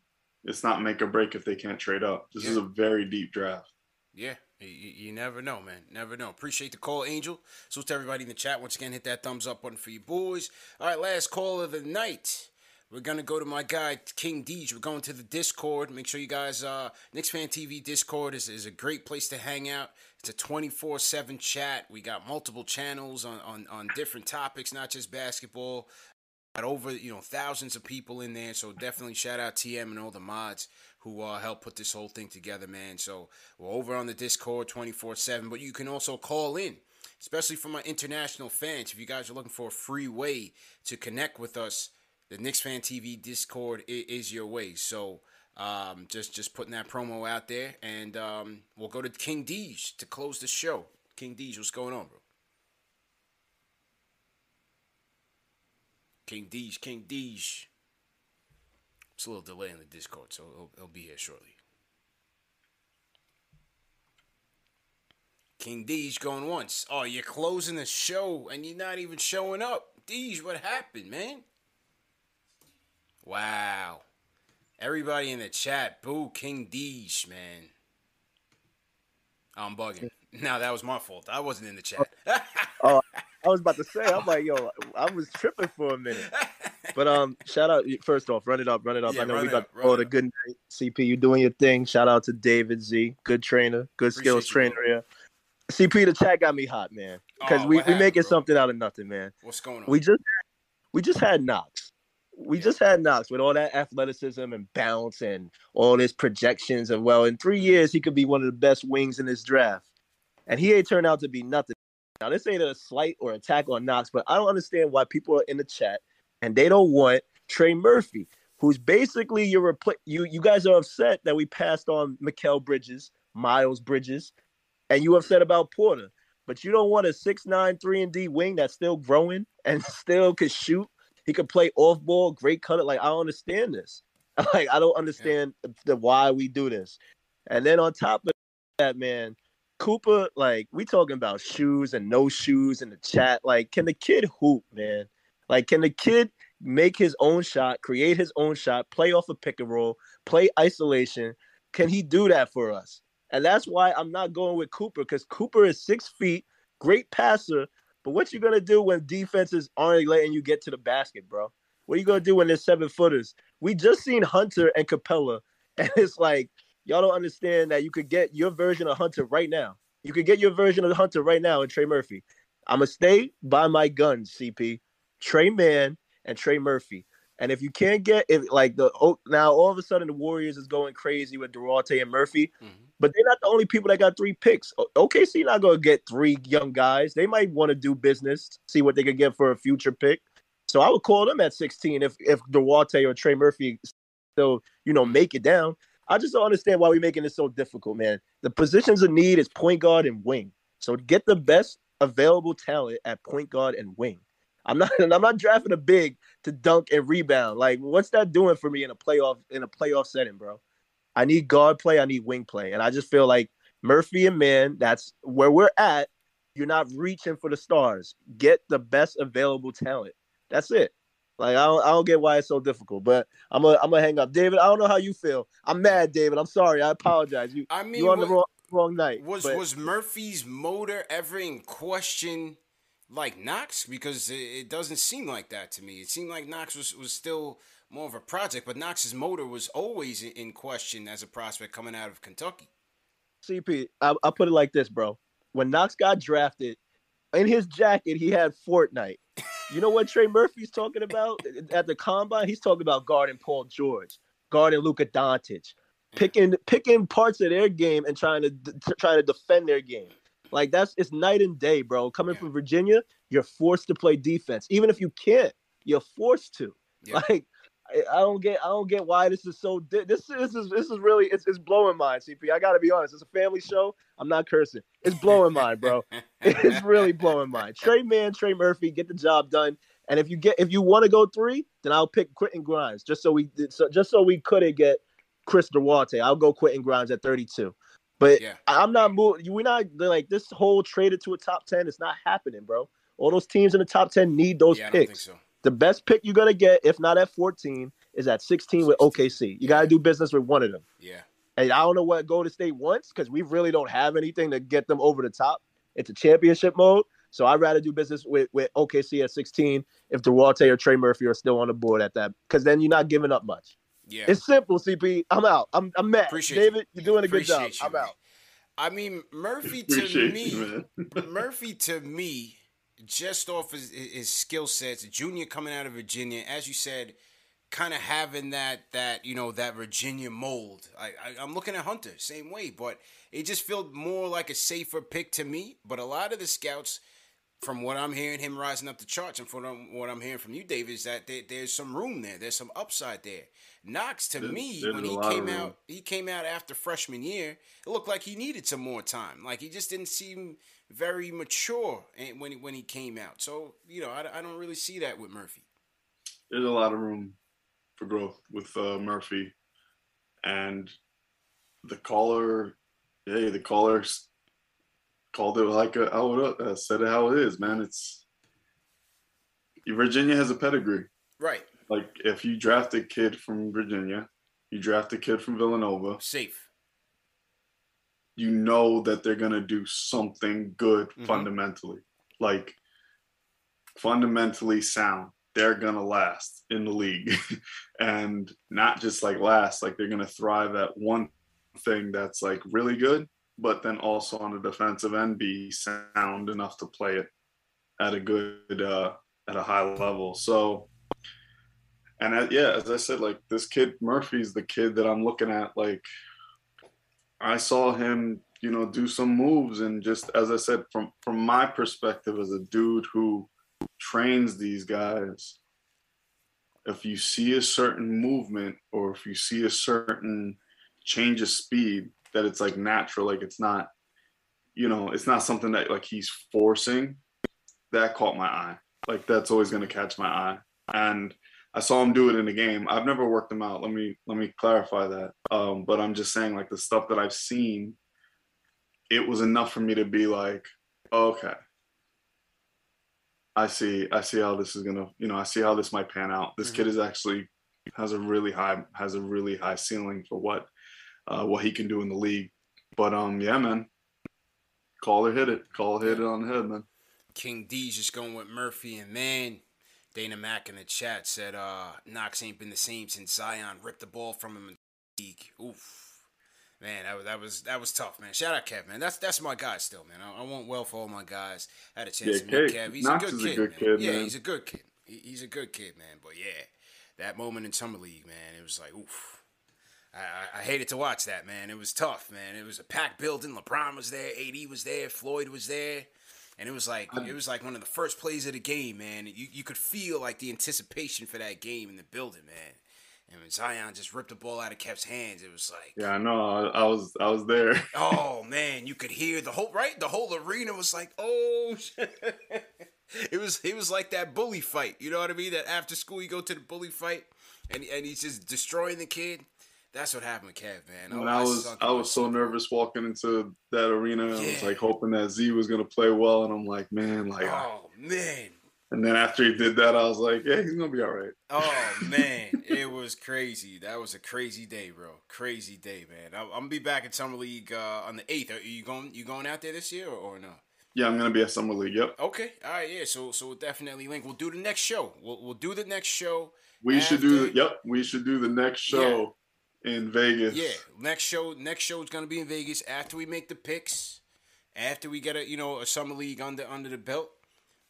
it's not make or break if they can't trade up. This is a very deep draft. Yeah, you, you you never know, man. Never know. Appreciate the call, Angel. So to everybody in the chat, once again, hit that thumbs up button for you boys. All right, last call of the night. We're gonna go to my guy King Deej. We're going to the Discord. Make sure you guys, uh, Knicks Fan TV Discord is, is a great place to hang out. It's a 24/7 chat. We got multiple channels on, on on different topics, not just basketball. Got over you know thousands of people in there, so definitely shout out TM and all the mods who uh, helped put this whole thing together, man. So we're over on the Discord 24 7, but you can also call in, especially for my international fans. If you guys are looking for a free way to connect with us, the Knicks Fan TV Discord is your way. So um, just just putting that promo out there, and um, we'll go to King Deej to close the show. King Deej, what's going on, bro? King Deej, King Deej. It's a little delay in the Discord, so he'll, he'll be here shortly. King Deej going once. Oh, you're closing the show and you're not even showing up. Deej, what happened, man? Wow. Everybody in the chat, boo King Deej, man. Oh, I'm bugging. <laughs> No, that was my fault. I wasn't in the chat. Oh, oh. <laughs> I was about to say, I'm like, yo, I was tripping for a minute. But um, shout out first off, run it up, run it up. Yeah, I know we got about up, to run call it it a good night. CP, you doing your thing. Shout out to David Z, good trainer, good skills Appreciate you, trainer here. CP, the chat got me hot, man, because Oh, we we making bro? something out of nothing, man. What's going on? We just we just had Knox. We Yeah. just had Knox with all that athleticism and bounce and all his projections and well, in three years he could be one of the best wings in this draft, and he ain't turned out to be nothing. Now this ain't a slight or attack on Knox, but I don't understand why people are in the chat and they don't want Trey Murphy, who's basically your repl- you you guys are upset that we passed on Mikal Bridges, Miles Bridges, and you upset about Porter. But you don't want a six nine three and D wing that's still growing and <laughs> still could shoot. He could play off ball, great cutter. Like I don't understand this. <laughs> Like I don't understand the, the why we do this. And then on top of that, man, Cooper, like we talking about shoes and no shoes in the chat. Like, can the kid hoop, man? Like, can the kid make his own shot, create his own shot, play off a pick and roll, play isolation? Can he do that for us? And that's why I'm not going with Cooper because Cooper is six feet, great passer. But what you gonna do when defenses aren't letting you get to the basket, bro? What are you gonna do when there's seven footers? We just seen Hunter and Capela, <laughs> and it's like y'all don't understand that you could get your version of Hunter right now. You could get your version of Hunter right now in Trey Murphy. I'ma stay by my guns, CP. Tre Mann and Trey Murphy. And if you can't get if like the oh, now all of a sudden the Warriors is going crazy with Duarte and Murphy, mm-hmm. but they're not the only people that got three picks. OKC not gonna get three young guys. They might want to do business, see what they could get for a future pick. So I would call them at 16 if if Duarte or Trey Murphy still you know make it down. I just don't understand why we're making it so difficult, man. The positions of need is point guard and wing. So get the best available talent at point guard and wing. I'm not <laughs> I'm not drafting a big to dunk and rebound. Like, what's that doing for me in a playoff in a playoff setting, bro? I need guard play, I need wing play. And I just feel like Murphy and Mann, that's where we're at. You're not reaching for the stars. Get the best available talent. That's it. Like I don't, I don't get why it's so difficult, but I'm gonna I'm gonna hang up. David, I don't know how you feel. I'm mad, David. I'm sorry. I apologize. You I mean, you on what, the wrong, wrong night. Was but... was Murphy's motor ever in question like Knox because it doesn't seem like that to me. It seemed like Knox was, was still more of a project, but Knox's motor was always in question as a prospect coming out of Kentucky. CP, I, will put it like this, bro. When Knox got drafted, in his jacket he had Fortnite. You know what Trey Murphy's talking about at the combine? He's talking about guarding Paul George, guarding Luka Doncic, picking picking parts of their game and trying to trying to defend their game. Like that's it's night and day, bro. Coming yeah. from Virginia, you're forced to play defense. Even if you can't, you're forced to. Yeah. <laughs> Like I don't get I don't get why this is so this this is this is really it's it's blowing mine, CP. I gotta be honest. It's a family show. I'm not cursing. It's blowing mine, bro. <laughs> it's really blowing mine. Tre Mann Trey Murphy, get the job done. And if you get if you want to go three, then I'll pick Quentin Grimes just so we did so just so we couldn't get Chris Duarte. I'll go Quentin Grimes at 32. But yeah. I'm not moving. We're not like this whole traded to a top ten. It's not happening, bro. All those teams in the top ten need those yeah, picks. So. The best pick you're gonna get, if not at 14, is at 16 with OKC. You got to do business with one of them. Yeah. And I don't know what Golden State wants because we really don't have anything to get them over the top. It's a championship mode. So I'd rather do business with, with OKC at 16 if Duarte or Trey Murphy are still on the board at that, because then you're not giving up much. Yeah. It's simple, CP. I'm out. I'm, I'm mad. Appreciate it. David, you. are doing a good job. You, I'm out. I mean, Murphy to me, <laughs> Murphy to me, just off his, his skill sets, junior coming out of Virginia, as you said, kind of having that that you know that Virginia mold. I, I am looking at Hunter same way, but it just felt more like a safer pick to me. But a lot of the scouts from what I'm hearing, him rising up the charts, and from what I'm hearing from you, David, is that there, there's some room there. There's some upside there. Knox, to me, when he came out, he came out after freshman year. It looked like he needed some more time. Like he just didn't seem very mature when he, when he came out. So you know, I, I don't really see that with Murphy. There's a lot of room for growth with uh, Murphy, and the caller. Hey, the callers called it like a, how it uh, said it how it is, man. It's Virginia has a pedigree, right? Like if you draft a kid from Virginia, you draft a kid from Villanova, safe. You know that they're gonna do something good mm-hmm. fundamentally, like fundamentally sound. They're gonna last in the league, <laughs> and not just like last. Like they're gonna thrive at one thing that's like really good but then also on the defensive end be sound enough to play it at a good uh, at a high level. So, and uh, yeah, as I said, like this kid Murphy's the kid that I'm looking at. Like I saw him, you know, do some moves, and just as I said, from from my perspective as a dude who trains these guys. If you see a certain movement or if you see a certain change of speed, that it's like natural, like it's not, you know, it's not something that like he's forcing. That caught my eye. Like that's always gonna catch my eye. And I saw him do it in the game. I've never worked him out. Let me let me clarify that. Um, but I'm just saying like the stuff that I've seen, it was enough for me to be like, okay, I see, I see how this is gonna, you know, I see how this might pan out. This mm-hmm. kid is actually has a really high has a really high ceiling for what uh, what he can do in the league. But um, yeah, man, call or hit it, call or hit it on the head, man. King D's just going with Murphy and Mann. Dana Mack in the chat said uh, Knox ain't been the same since Zion ripped the ball from him in the league. Oof. Man, that, that was that was tough, man. Shout out Kev, man. That's that's my guy still, man. I, I want well for all my guys. I had a chance yeah, to meet Kev. He's Knox a good kid, a good man. Kid, yeah, man. he's a good kid. He, he's a good kid, man. But yeah, that moment in summer league, man, it was like oof. I, I, hated to watch that, man. It was tough, man. It was a packed building. LeBron was there, AD was there, Floyd was there, and it was like it was like one of the first plays of the game, man. You you could feel like the anticipation for that game in the building, man. And when Zion just ripped the ball out of Kev's hands, it was like Yeah, I know. I, I was I was there. <laughs> oh man, you could hear the whole right. The whole arena was like, oh. <laughs> it was it was like that bully fight. You know what I mean? That after school you go to the bully fight, and and he's just destroying the kid. That's what happened with Kev, man. When I, I was I was so nervous walking into that arena. Yeah. I was like hoping that Z was gonna play well, and I'm like, man, like, oh man, and then after he did that, I was like, yeah, he's gonna be all right. Oh man, it was crazy. That was a crazy day, bro. Crazy day, man. I, am gonna be back at summer league uh, on the eighth. Are you going? You going out there this year or, or, no? Yeah, I'm gonna be at summer league. Yep. Okay. All right. Yeah. So so we'll definitely link. We'll do the next show. We'll we'll do the next show. We after... should do. Yep. We should do the next show. In Vegas. Yeah. Next show. Next show is gonna be in Vegas after we make the picks. After we get a you know a summer league under under the belt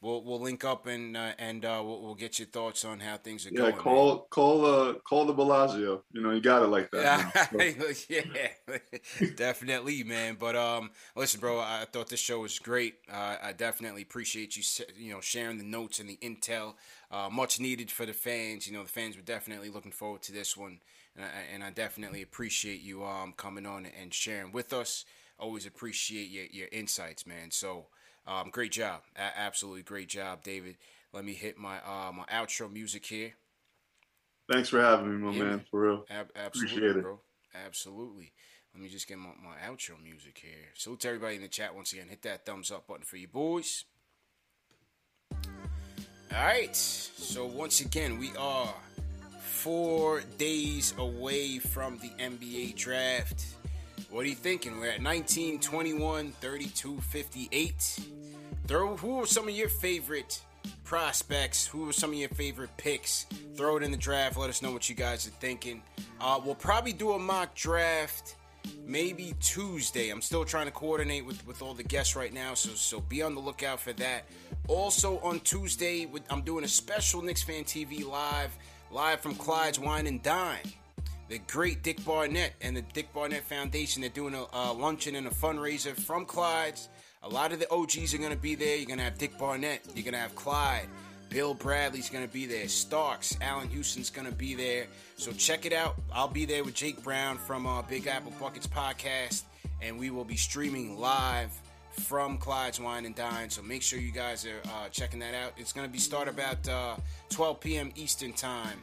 we'll we'll link up and uh, and uh, we'll, we'll, get your thoughts on how things are yeah, going. Yeah, call man. call uh call the Bellagio. You know, you got it like that. <laughs> yeah, <laughs> definitely, man. But um, listen, bro, I thought this show was great. Uh, I definitely appreciate you, you know, sharing the notes and the intel. Uh, much needed for the fans. You know, the fans were definitely looking forward to this one, and I, and I definitely appreciate you um coming on and sharing with us. Always appreciate your your insights, man. So. Um, great job, A- absolutely great job, David. Let me hit my uh, my outro music here. Thanks for having me, my yeah, man. For real, Ab- absolutely, Appreciate it. bro. Absolutely. Let me just get my, my outro music here. Salute to everybody in the chat once again. Hit that thumbs up button for you boys. All right. So once again, we are four days away from the NBA draft. What are you thinking? We're at 19, 21, 32, 58. Throw who are some of your favorite prospects? Who are some of your favorite picks? Throw it in the draft. Let us know what you guys are thinking. Uh, we'll probably do a mock draft maybe Tuesday. I'm still trying to coordinate with, with all the guests right now, so so be on the lookout for that. Also on Tuesday, I'm doing a special Knicks Fan TV live, live from Clyde's Wine and Dine the great Dick Barnett and the Dick Barnett Foundation. They're doing a, a luncheon and a fundraiser from Clyde's. A lot of the OGs are going to be there. You're going to have Dick Barnett. You're going to have Clyde. Bill Bradley's going to be there. Starks. Allan Houston's going to be there. So check it out. I'll be there with Jake Brown from uh, Big Apple Buckets podcast. And we will be streaming live from Clyde's Wine and Dine. So make sure you guys are uh, checking that out. It's going to be start about uh, 12 p.m. Eastern Time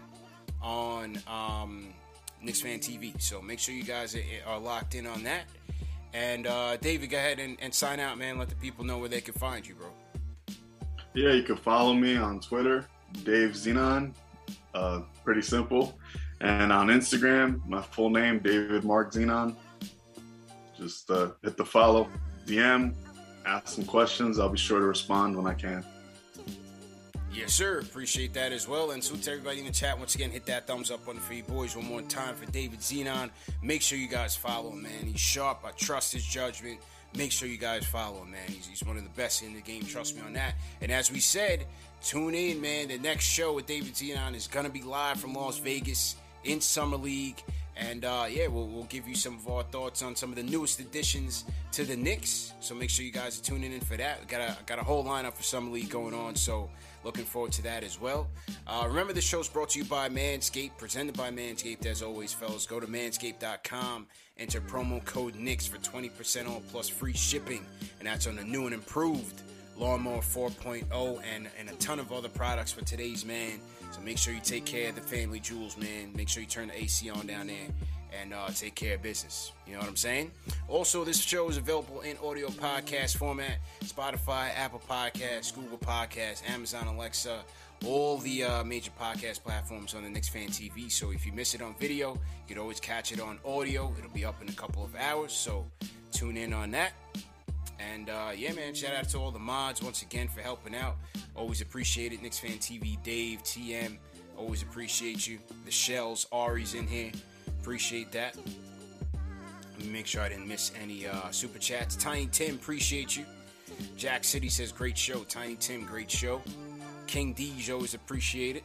on um, Knicks Fan TV. So make sure you guys are, are locked in on that. And uh, David, go ahead and, and, sign out, man. Let the people know where they can find you, bro. Yeah, you can follow me on Twitter, Dave Zenon. Uh, pretty simple. And on Instagram, my full name, David Mark Zenon. Just uh, hit the follow, DM, ask some questions. I'll be sure to respond when I can. Yes, sir. Appreciate that as well. And salute to everybody in the chat. Once again, hit that thumbs up button for you boys one more time for David Zenon. Make sure you guys follow him, man. He's sharp. I trust his judgment. Make sure you guys follow him, man. He's, he's one of the best in the game. Trust me on that. And as we said, tune in, man. The next show with David Zenon is going to be live from Las Vegas in Summer League. And uh, yeah, we'll, we'll give you some of our thoughts on some of the newest additions to the Knicks. So make sure you guys are tuning in for that. We got a got a whole lineup for Summer League going on. So Looking forward to that as well. Uh, remember, the show's brought to you by Manscaped, presented by Manscaped as always, fellas. Go to manscaped.com, enter promo code NICKS for 20% off plus free shipping. And that's on the new and improved Lawnmower 4.0 and, and a ton of other products for today's man. So make sure you take care of the family jewels, man. Make sure you turn the AC on down there and uh, take care of business. You know what I'm saying? Also, this show is available in audio podcast format Spotify, Apple Podcasts, Google Podcasts, Amazon Alexa, all the uh, major podcast platforms on the Knicks Fan TV. So if you miss it on video, you can always catch it on audio. It'll be up in a couple of hours. So tune in on that. And uh, yeah, man, shout out to all the mods once again for helping out. Always appreciate it. Knicks Fan TV, Dave, TM, always appreciate you. The Shells, Ari's in here. Appreciate that. Let me make sure I didn't miss any uh, super chats. Tiny Tim, appreciate you. Jack City says, great show. Tiny Tim, great show. King D's always appreciate it.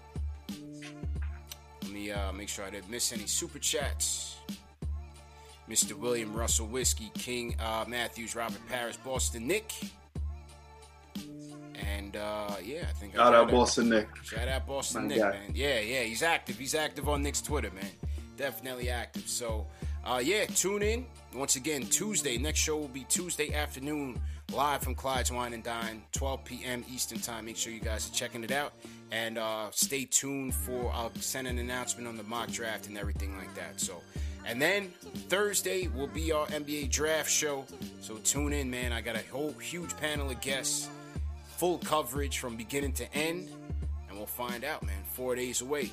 Let me uh, make sure I didn't miss any super chats. Mr. William Russell Whiskey, King uh, Matthews, Robert Paris, Boston Nick. And uh, yeah, I think shout out Boston Nick. Shout out Boston My Nick, God. man. Yeah, yeah, he's active. He's active on Knicks Twitter, man. Definitely active. So uh, yeah, tune in once again Tuesday. Next show will be Tuesday afternoon, live from Clyde's Wine and Dine, 12 p.m. Eastern Time. Make sure you guys are checking it out, and uh, stay tuned for I'll send an announcement on the mock draft and everything like that. So. And then Thursday will be our NBA draft show. So tune in, man. I got a whole huge panel of guests, full coverage from beginning to end. And we'll find out, man. Four days away.